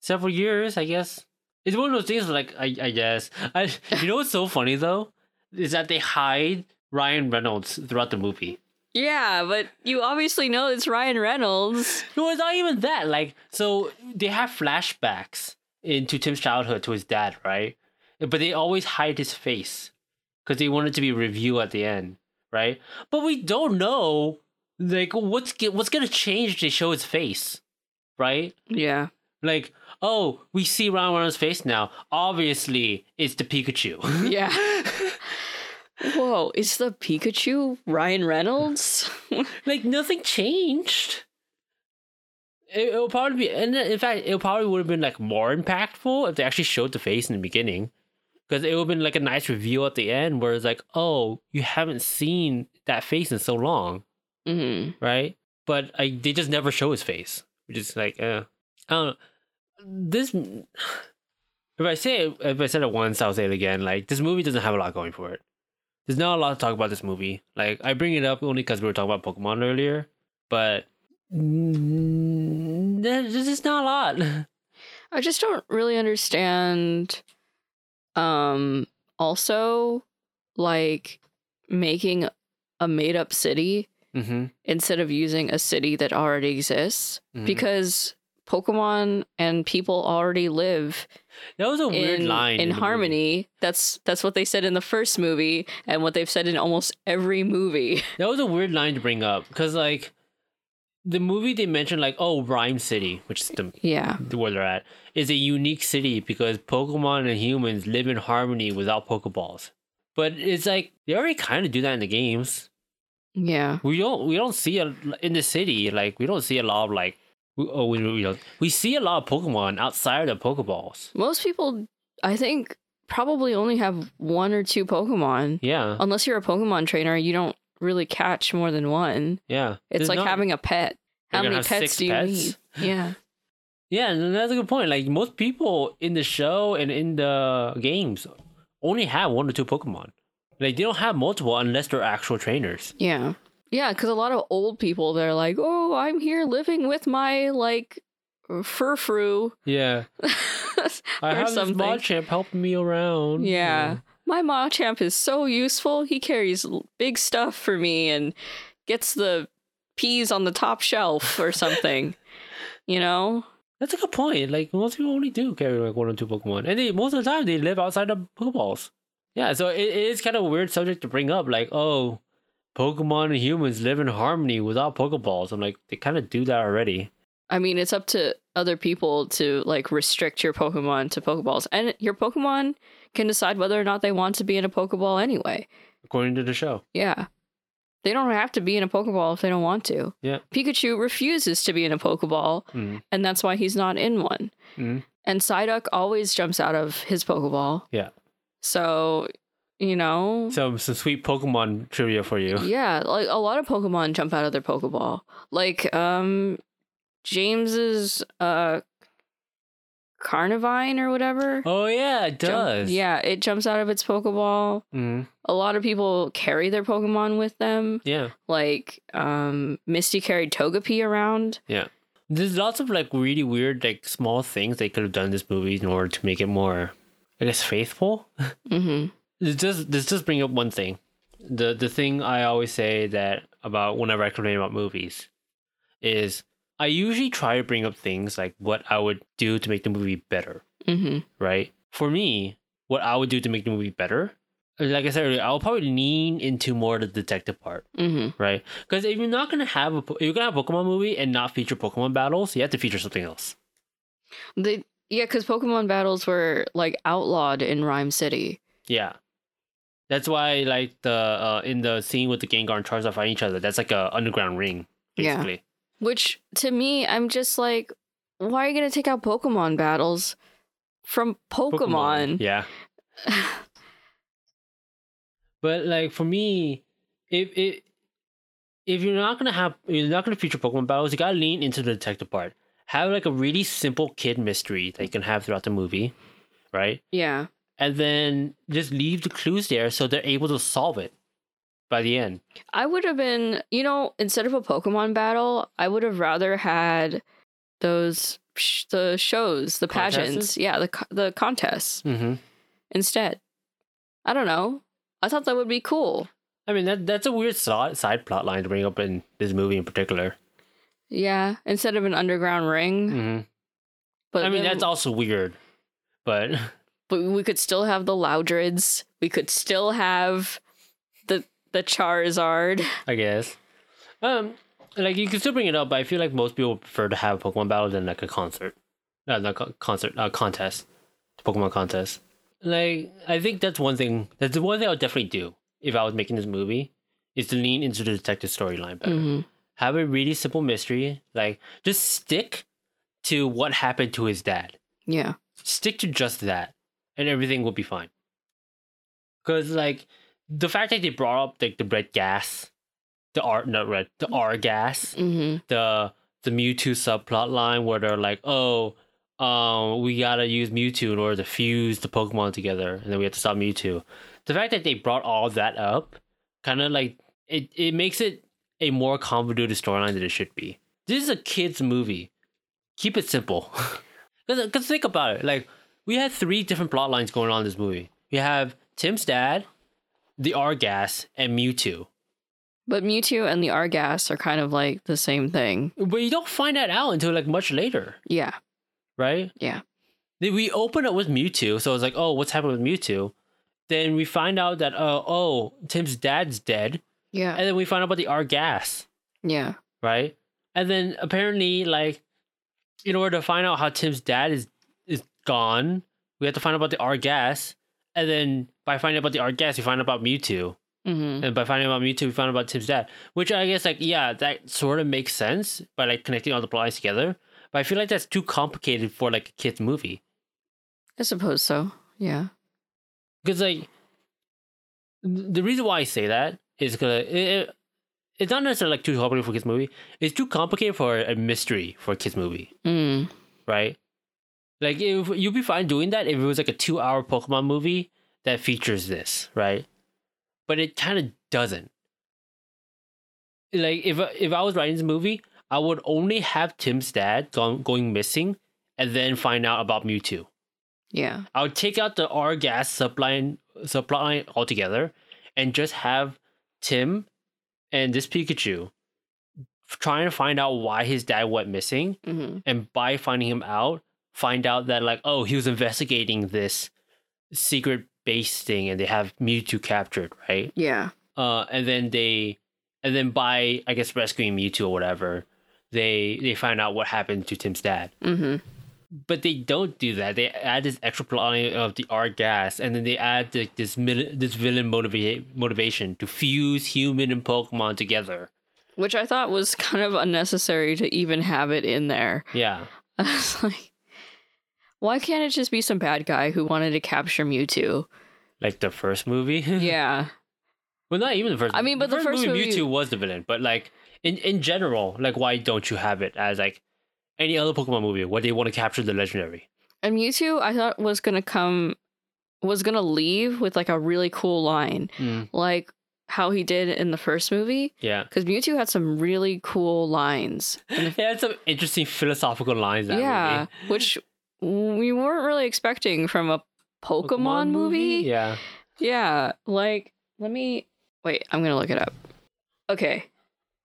Several years, I guess. It's one of those things. Like, I, I guess. I. You know what's so funny though, is that they hide Ryan Reynolds throughout the movie. Yeah, but you obviously know it's Ryan Reynolds. No, it's not even that. Like, so they have flashbacks into Tim's childhood to his dad, right? But they always hide his face because they wanted to be review at the end, right? But we don't know, like, what's what's gonna change if they show his face, right? Yeah. Like, oh, we see Ryan Reynolds' face now. Obviously, it's the Pikachu. Yeah. Whoa, is the Pikachu Ryan Reynolds? like nothing changed. It, it'll probably be, and in fact, it probably would have been like more impactful if they actually showed the face in the beginning, because it would have been like a nice reveal at the end, where it's like, oh, you haven't seen that face in so long, hmm right? But I, they just never show his face, which is like, uh, I don't know. This, if I say it, if I said it once, I'll say it again. Like this movie doesn't have a lot going for it. There's not a lot to talk about this movie. Like I bring it up only because we were talking about Pokemon earlier, but mm, there's just not a lot. I just don't really understand. Um, also, like making a made up city Mm-hmm. instead of using a city that already exists Mhm. because Pokemon and people already live That was a weird in, line in movie. harmony. That's that's what they said in the first movie and what they've said in almost every movie. That was a weird line to bring up because like the movie they mentioned like oh Rhyme City, which is the Yeah. where they're at, is a unique city because Pokemon and humans live in harmony without Pokeballs. But it's like they already kind of do that in the games. Yeah. We don't we don't see a in the city like we don't see a lot of like we, oh we we, don't, we see a lot of Pokemon outside of Pokeballs. Most people I think probably only have one or two Pokemon. Yeah, Unless you're a Pokemon trainer, you don't really catch more than one. yeah. It's There's like having a pet. You're How gonna many have pets six do you pets? need? Yeah. Yeah, and that's a good point. Like most people in the show and in the games only have one or two Pokemon. Like they don't have multiple unless they're actual trainers. Yeah. Yeah, because a lot of old people, they're like, oh, I'm here living with my, like, Furfrou. Yeah. I have something. this Machamp helping me around. Yeah. My Machamp is so useful. He carries big stuff for me and gets the peas on the top shelf or something. you know? That's a good point. Like most people only do carry like one or two Pokemon, and they most of the time they live outside of Pokeballs. Yeah, so it, it is kind of a weird subject to bring up. Like, oh, Pokemon and humans live in harmony without Pokeballs. I'm like, they kind of do that already. I mean, it's up to other people to like restrict your Pokemon to Pokeballs. And your Pokemon can decide whether or not they want to be in a Pokeball anyway. According to the show. Yeah. They don't have to be in a Pokeball if they don't want to. Yeah. Pikachu refuses to be in a Pokeball, Mm. and that's why he's not in one. Mm. And Psyduck always jumps out of his Pokeball. Yeah. So, you know, Some some sweet Pokemon trivia for you. yeah, like a lot of Pokemon jump out of their Pokeball. Like, um, James's, uh, Carnivine or whatever. Oh yeah, it jump- does. yeah, it jumps out of its Pokeball. Mm. A lot of people carry their Pokemon with them. Yeah. Like, um, Misty carried Togepi around. Yeah. There's lots of like really weird like small things they could have done in this movie in order to make it more, I guess, faithful. Mm-hmm. This just this just bring up one thing. The the thing I always say that about whenever I complain about movies is I usually try to bring up things like what I would do to make the movie better, Mm-hmm. right? For me, what I would do to make the movie better, like I said earlier, I'll probably lean into more of the detective part, Mm-hmm. right? Because if you're not gonna have a you're gonna have a Pokemon movie and not feature Pokemon battles, you have to feature something else. They yeah, because Pokemon battles were like outlawed in Rhyme City. Yeah. That's why like the uh in the scene with the Gengar and Charizard fighting each other, that's like a underground ring, basically. Yeah. basically. Which to me, I'm just like, why are you gonna take out Pokemon battles from Pokemon? Yeah. But like for me, if it if you're not gonna have you're not gonna feature Pokemon battles, you gotta lean into the detective part. Have like a really simple kid mystery that you can have throughout the movie, right? yeah. And then just leave the clues there so they're able to solve it by the end. I would have been, you know, instead of a Pokemon battle, I would have rather had those sh- the shows, the pageants, Contests? yeah, the co- the contests Mm-hmm. instead. I don't know. I thought that would be cool. I mean that that's a weird side side plot line to bring up in this movie in particular. Yeah, instead of an underground ring. Mm-hmm. But I mean then- that's also weird, but but we could still have the Loudreds. We could still have the the Charizard. I guess. Um, like you can still bring it up, but I feel like most people prefer to have a Pokemon battle than like a concert, uh, not co- concert, uh, contest, Pokemon contest. Like I think that's one thing. That's the one thing I would definitely do if I was making this movie, is to lean into the detective storyline better. Mhm. Have a really simple mystery. Like just stick to what happened to his dad. Yeah. Stick to just that, and everything will be fine. Because like the fact that they brought up like the red gas, the R not red, the R gas, Mm-hmm. the the Mewtwo subplot line where they're like, oh, um, we gotta use Mewtwo in order to fuse the Pokemon together, and then we have to stop Mewtwo. The fact that they brought all that up, kind of like it, it makes it a more convoluted storyline than it should be. This is a kids movie. Keep it simple. Because think about it, like we had three different plot lines going on in this movie. We have Tim's dad, the R gas, and Mewtwo. But Mewtwo and the R gas are kind of like the same thing. But you don't find that out until like much later, Yeah. right? Yeah. Then we open up with Mewtwo, so it's like, oh, what's happening with Mewtwo? Then we find out that uh, oh, Tim's dad's dead, Yeah. and then we find out about the R gas, Yeah. right? And then apparently, like, in order to find out how Tim's dad is is gone, we have to find out about the R gas, and then by finding out about the R gas, we find out about Mewtwo. Mm-hmm. And by finding out about Mewtwo, we found out about Tim's dad. Which I guess, like, yeah, that sort of makes sense by like connecting all the plots together. But I feel like that's too complicated for like a kid's movie. I suppose so. Yeah. Because like, the reason why I say that is because it, it, it's not necessarily like too complicated for a kids movie. It's too complicated for a mystery for a kids movie, Mm. right? Like, if you'd be fine doing that if it was like a two-hour Pokemon movie that features this, right? but it kind of doesn't. Like if if I was writing this movie, I would only have Tim's dad going going missing, and then find out about Mewtwo. Yeah. I would take out the R gas subline subline altogether, and just have Tim and this Pikachu trying to find out why his dad went missing, hmm and by finding him out, find out that like oh he was investigating this secret base thing, and they have Mewtwo captured, right? Yeah. uh, and then they, and then by I guess rescuing Mewtwo or whatever, they they find out what happened to Tim's dad. hmm But they don't do that. They add this extra plot of the R gas, and then they add the, this this villain motiva- motivation to fuse human and Pokemon together. Which I thought was kind of unnecessary to even have it in there. Yeah, I was like, why can't it just be some bad guy who wanted to capture Mewtwo? like the first movie. Yeah. well, not even the first. I mean, but the first movie- Mewtwo was the villain, but like in in general, like why don't you have it as like any other Pokemon movie where they want to capture the legendary? And Mewtwo, I thought was gonna come, was gonna leave with like a really cool line, Mm, like how he did in the first movie. yeah. Because Mewtwo had some really cool lines. It had some interesting philosophical lines. That yeah, movie. which we weren't really expecting from a Pokemon, movie. Yeah. Yeah, like let me wait, I'm going to look it up. Okay.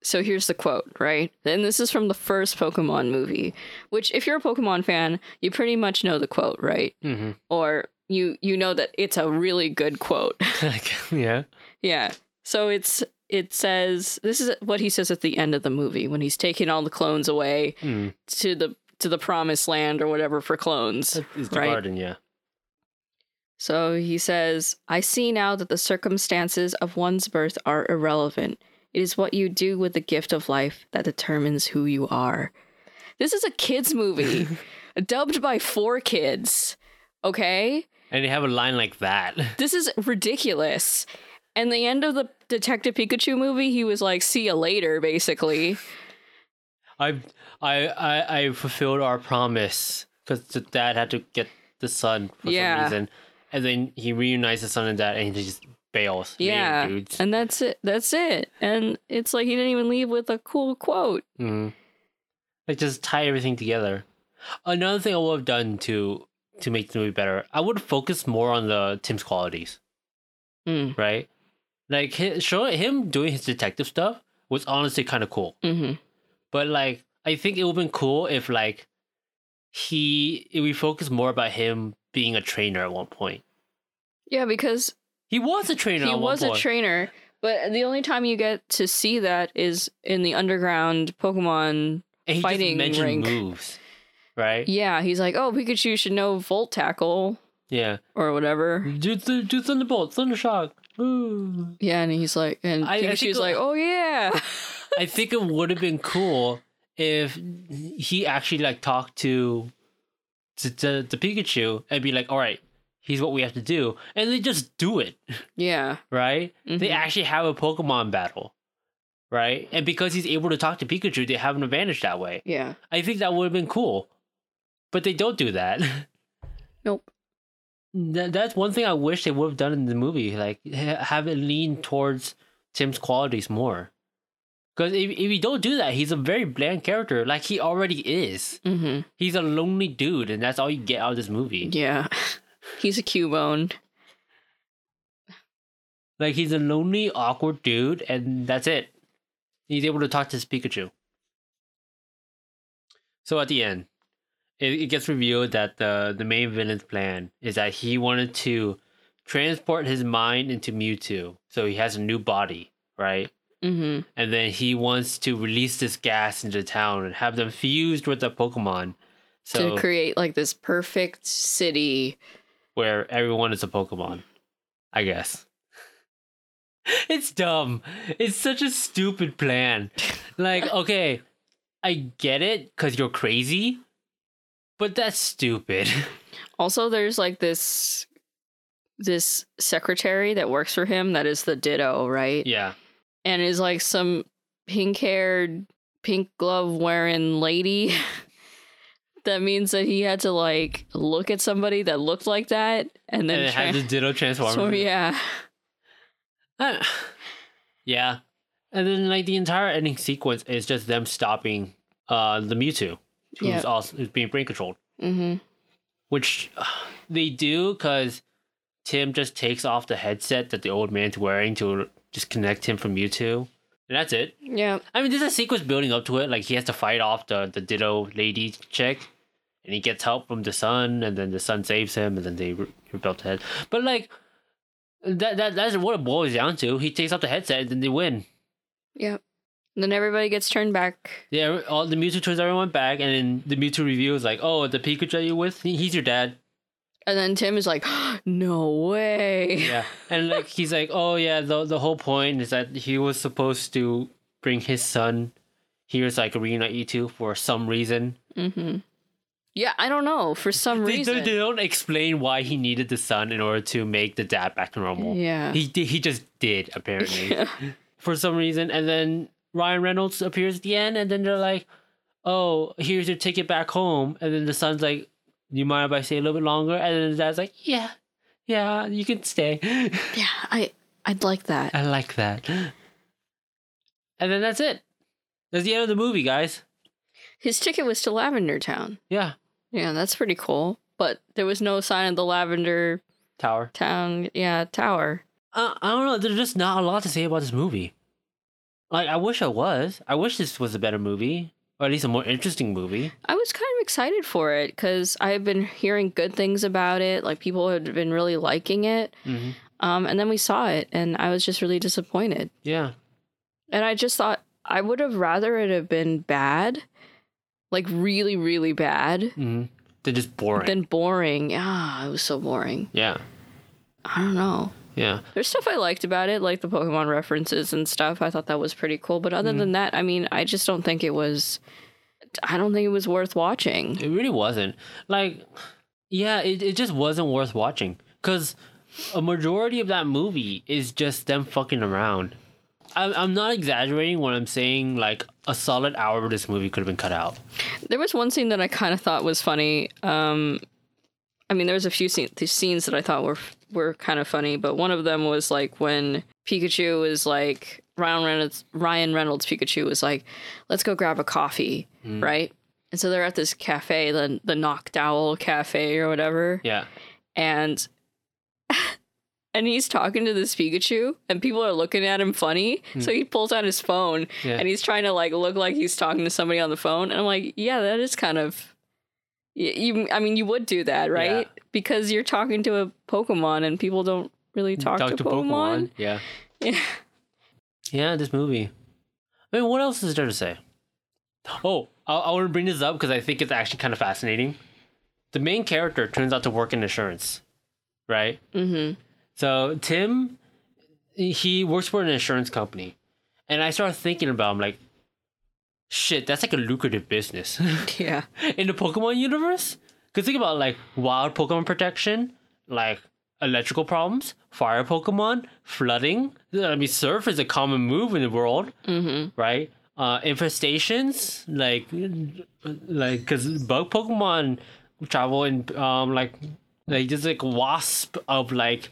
So here's the quote, right? And this is from the first Pokemon movie, which if you're a Pokemon fan, you pretty much know the quote, right? hmm Or you you know that it's a really good quote. yeah. yeah. So it's it says this is what he says at the end of the movie when he's taking all the clones away Mm. to the to the promised land or whatever for clones. It's the Right. garden, yeah. So he says, I see now that the circumstances of one's birth are irrelevant. It is what you do with the gift of life that determines who you are. This is a kids' movie, dubbed by 4Kids. Okay? And they have a line like that. This is ridiculous. And the end of the Detective Pikachu movie, he was like, see you later, basically. I I I I fulfilled our promise because the dad had to get the son for Yeah. some reason, and then he reunites the son and dad, and he just bails. Yeah. dudes. And that's it. That's it. And it's like he didn't even leave with a cool quote. Mm. Like just tie everything together. Another thing I would have done to to make the movie better, I would focus more on the Tim's qualities. Mm. right? Like hi- showing him doing his detective stuff was honestly kind of cool. hmm But like, I think it would have been cool if like he if we focus more about him being a trainer at one point. Yeah, because He was a trainer. he was one a trainer but the only time you get to see that is in the underground pokemon and he fighting mentioned rink. moves, right? yeah he's like oh pikachu should know volt tackle Yeah. or whatever Do th- do thunderbolt, thundershock. Ooh. yeah and he's like and I- I pikachu's it- like oh yeah I think it would have been cool if he actually like talked to to, to, to Pikachu and be like, "All right, here's what we have to do," and they just do it. yeah right? They Mhm. actually have a Pokemon battle, right? And because he's able to talk to Pikachu, they have an advantage that way. yeah I think that would have been cool, but they don't do that. nope that that's one thing I wish they would have done in the movie, like ha- have it lean towards Tim's qualities more. Because if, if you don't do that, he's a very bland character, like he already is. hmm He's a lonely dude, and that's all you get out of this movie. yeah he's a cubone Like he's a lonely, awkward dude, and that's it. He's able to talk to his Pikachu. So at the end, it, it gets revealed that the the main villain's plan is that he wanted to transport his mind into Mewtwo, so he has a new body, right? Hmm And then he wants to release this gas into town and have them fused with the Pokemon, so to create like this perfect city where everyone is a Pokemon. I guess. It's dumb. It's such a stupid plan. Like, okay, I get it because you're crazy, but that's stupid. Also, there's like this this secretary that works for him that is the Ditto, right? yeah. And is like some pink haired, pink glove wearing lady. that means that he had to like look at somebody that looked like that and then And it tran- had the Ditto transform. so, yeah. I- yeah, and then like the entire ending sequence is just them stopping uh the Mewtwo, who's Yeah. also who's being brain controlled, Mm-hmm. which uh, they do because Tim just takes off the headset that the old man's wearing to just connect him from Mewtwo, and that's it. Yeah. I mean, there's a sequence building up to it. Like he has to fight off the the Ditto lady chick, and he gets help from the son, and then the son saves him, and then they re- rebel the head. But like that that that's what it boils down to. He takes off the headset, and then they win. Yep. And then everybody gets turned back. Yeah, all the Mewtwo turns everyone back, and then the Mewtwo reveals like, "Oh, the Pikachu you're with, he's your dad." And then Tim is like, no way. Yeah, and like he's like, "Oh yeah, the the whole point is that he was supposed to bring his son here so I could reunite you two for some reason." Mm-hmm. Yeah, I don't know. For some They, reason. they, don't explain why he needed the son in order to make the dad back to normal. Yeah. He did, he just did apparently for some reason, and then Ryan Reynolds appears at the end, and then they're like, "Oh, here's your ticket back home," and then the son's like, "Do you mind if I stay a little bit longer?" And then the dad's like, "Yeah, yeah, you can stay." yeah, I I'd like that. I like that. And then that's it. That's the end of the movie, guys. His ticket was to Lavender Town. Yeah, Yeah, that's pretty cool. But there was no sign of the Lavender Tower. Town, yeah, tower. uh, I don't know. There's just not a lot to say about this movie. Like, I wish I was. I wish this was a better movie, or at least a more interesting movie. I was kind of excited for it because I've been hearing good things about it. Like people had been really liking it. Mm-hmm. Um, and then we saw it, and I was just really disappointed. Yeah, And I just thought I would have rather it have been bad, like really, really bad, mm-hmm. they're just boring. than boring. Ah, it was so boring. yeah, I don't know. Yeah. There's stuff I liked about it, like the Pokemon references and stuff. I thought that was pretty cool. But other than that, I mean, I just don't think it was. I don't think it was worth watching. It really wasn't. Like, yeah, it, it just wasn't worth watching. Because a majority of that movie is just them fucking around. I'm, I'm not exaggerating when I'm saying, like, a solid hour of this movie could have been cut out. There was one scene that I kind of thought was funny. Um, I mean, there was a few scene- scenes that I thought were were kind of funny, but one of them was like when Pikachu was like Ryan Reynolds. Ryan Reynolds Pikachu was like, "Let's go grab a coffee," mm. right? And so they're at this cafe, the the Noctowl Cafe or whatever, Yeah. and and he's talking to this Pikachu, and people are looking at him funny. Hmm. So he pulls out his phone Yeah. and he's trying to like look like he's talking to somebody on the phone. And I'm like, yeah, that is kind of. You, I mean, you would do that, right? Because you're talking to a Pokemon, and people don't really talk, to, Pokemon. Yeah. Yeah. Yeah, this movie. I mean, what else is there to say? Oh, I, I want to bring this up because I think it's actually kind of fascinating. The main character turns out to work in insurance, right? Mm-hmm. So Tim, he works for an insurance company, and I started thinking about him like, shit, that's like a lucrative business Yeah. in the Pokemon universe. Cause think about like wild Pokemon protection, like electrical problems, fire Pokemon, flooding. I mean, surf is a common move in the world, Mm-hmm. right? Uh, infestations, like, like, cause bug Pokemon travel in, um, like, like there's like wasp of like,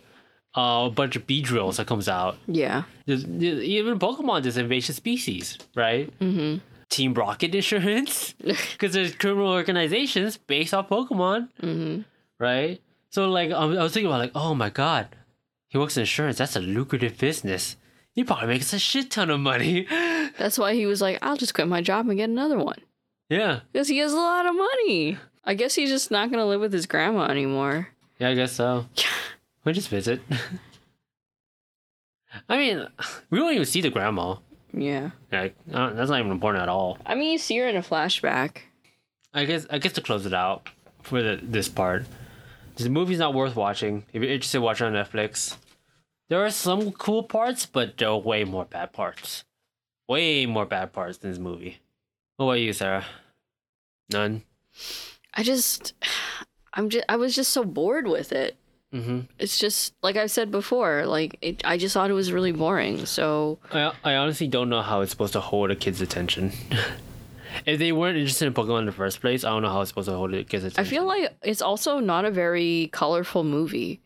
uh, a bunch of Beedrills that comes out. Yeah. There's, there's- even Pokemon, there's invasive species, right? Mm-hmm. Team Rocket Insurance, because there's criminal organizations based off Pokemon, Mm-hmm. right? So like, I was thinking about like, oh my god, he works in insurance. That's a lucrative business. He probably makes a shit ton of money. That's why he was like, I'll just quit my job and get another one. yeah, Because he has a lot of money. I guess he's just not going to live with his grandma anymore. yeah, I guess so. We just visit. I mean, we don't even see the grandma. Yeah. Like, uh, that's not even important at all. I mean, you see her in a flashback. I guess I guess to close it out for the, this part, the movie's not worth watching. If you're interested, watch it on Netflix. There are some cool parts, but there are way more bad parts. Way more bad parts than this movie. What about you, Sarah? None. I just, I'm just, I was just so bored with it. Mm-hmm. It's just like I've said before. Like it, I just thought it was really boring. So I I honestly don't know how it's supposed to hold a kid's attention. if they weren't interested in Pokemon in the first place, I don't know how it's supposed to hold a kid's I feel like it's also not a very colorful movie.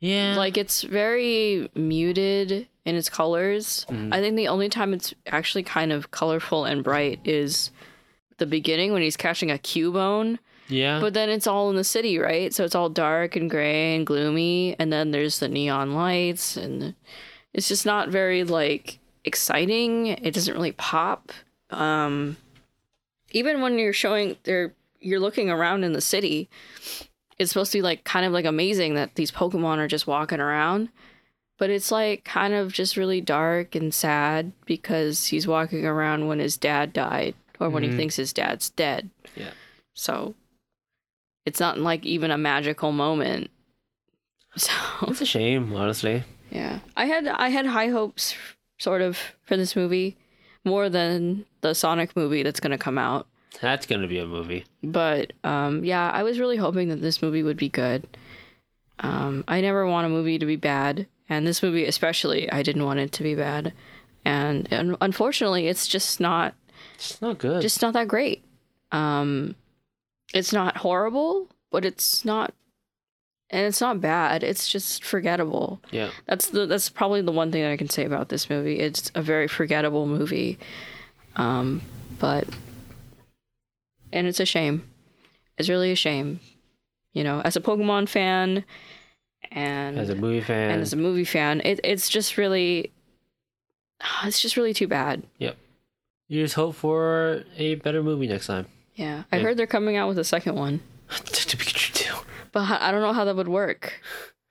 Yeah. Like it's very muted in its colors. Mhm. I think the only time it's actually kind of colorful and bright is the beginning when he's catching a cubone. Yeah. But then it's all in the city, right? So it's all dark and gray and gloomy, and then there's the neon lights, and it's just not very like exciting. It doesn't really pop. Um, even when you're showing, there you're looking around in the city. It's supposed to be like kind of like amazing that these Pokemon are just walking around, but it's like kind of just really dark and sad because he's walking around when his dad died or when Mhm. he thinks his dad's dead. Yeah. So it's not like even a magical moment. So it's a shame, honestly. yeah, I had I had high hopes, sort of, for this movie, more than the Sonic movie that's gonna come out. That's gonna be a movie. But um, yeah, I was really hoping that this movie would be good. Um, I never want a movie to be bad, and this movie especially, I didn't want it to be bad. And, and unfortunately, it's just not It's not good. just not that great. Um, it's not horrible, but it's not, and it's not bad. It's just forgettable. yeah. That's the that's probably the one thing that I can say about this movie. It's a very forgettable movie, um, but and it's a shame. It's really a shame. You know, as a Pokemon fan, and As a movie fan. and as a movie fan, it, it's just really, it's just really too bad. Yep. You just hope for a better movie next time. Yeah, I heard they're coming out with a second one. to Pikachu too. But I don't know how that would work.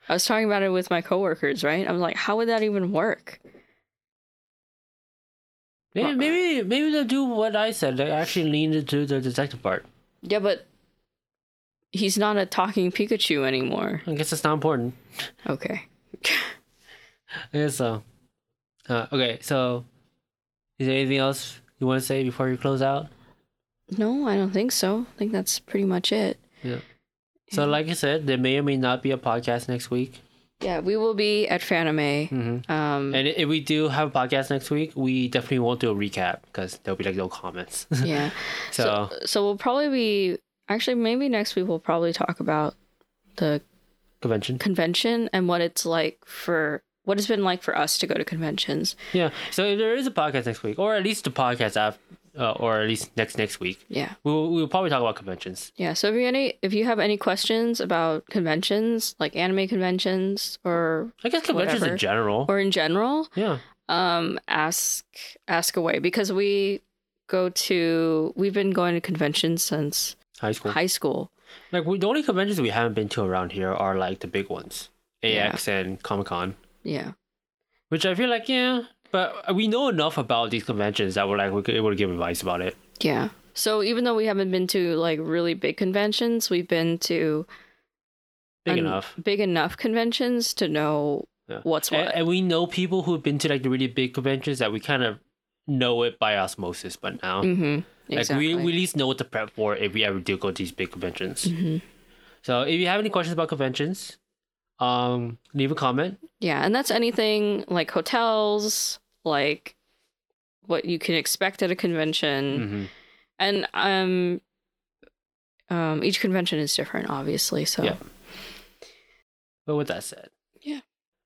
I was talking about it with my coworkers, right? I was like, how would that even work? Maybe, Well- maybe maybe they'll do what I said. They actually lean into the detective part. Yeah, but he's not a talking Pikachu anymore. I guess it's not important. Okay. I guess so. Uh, okay, so is there anything else you want to say before you close out? No, I don't think so. I think that's pretty much it. Yeah. So, Yeah. like I said, there may or may not be a podcast next week. Yeah, we will be at Fanime. Mm-hmm. Um, And if we do have a podcast next week, we definitely won't do a recap because there'll be like no comments. yeah. so, So, so we'll probably be actually maybe next week we'll probably talk about the convention. convention and what it's like for what it's been like for us to go to conventions. Yeah. So if there is a podcast next week, or at least a podcast after, uh, or at least next next week, Yeah. we'll we'll probably talk about conventions. Yeah. So if you any if you have any questions about conventions, like anime conventions or I guess conventions Whatever. in general. or in general, yeah. um ask ask away because we go to we've been going to conventions since High school. high school. Like we, the only conventions we haven't been to around here are like the big ones, Yeah. AX and Comic Con. Yeah. Which I feel like yeah, but we know enough about these conventions that we're like we're able to give advice about it. Yeah. So even though we haven't been to like really big conventions, we've been to Big enough. big enough conventions to know Yeah. what's what. and we know people who've been to like the really big conventions that we kind of know it by osmosis. But now, mm-hmm. like Exactly. we, we at least know what to prep for if we ever do go to these big conventions. Mhm. So if you have any questions about conventions, um, leave a comment. Yeah, and that's anything like hotels, like what you can expect at a convention. hmm And um um each convention is different obviously, so Yeah. But with that said, Yeah.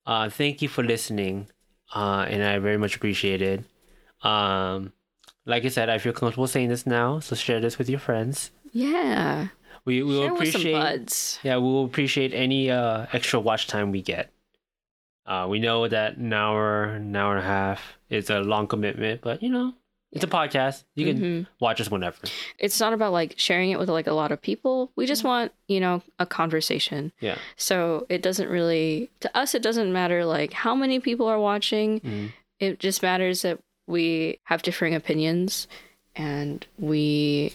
Uh, thank you for listening, uh, and I very much appreciate it. Um, like I said, I feel comfortable saying this now, so share this with your friends. yeah. We we will Share with some appreciate yeah we will appreciate any uh extra watch time we get. Uh, we know that an hour, an hour and a half is a long commitment, but you know it's a podcast. You can Mhm. watch us whenever. It's not about like sharing it with like a lot of people. We just want, you know, a conversation. Yeah. So it doesn't really to us it doesn't matter like how many people are watching. Mhm. It just matters that we have differing opinions and we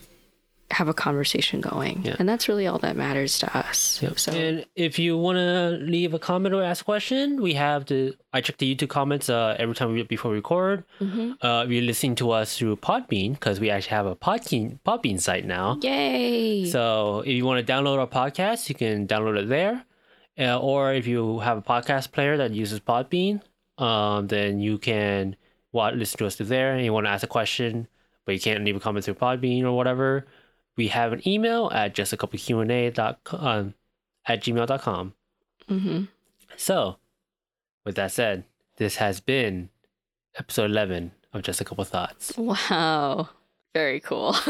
have a conversation going. Yeah. And that's really all that matters to us. Yep. So And if you want to leave a comment or ask a question, we have the I check the YouTube comments uh, every time we before we record. Mhm. Uh, if you're listening to us through Podbean because we actually have a Podbean Podbean site now. Yay. So if you want to download our podcast, you can download it there. Uh, or if you have a podcast player that uses Podbean, um, then you can listen to us through there. And you want to ask a question, but you can't leave a comment through Podbean or whatever. We have an email at just a couple Q and A dot com, um, at gmail.com. hmm So, with that said, this has been episode 11 of Just a Couple Thoughts. Wow. Very cool.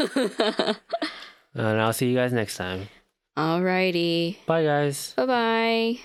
And I'll see you guys next time. Alrighty. Bye, guys. Bye bye.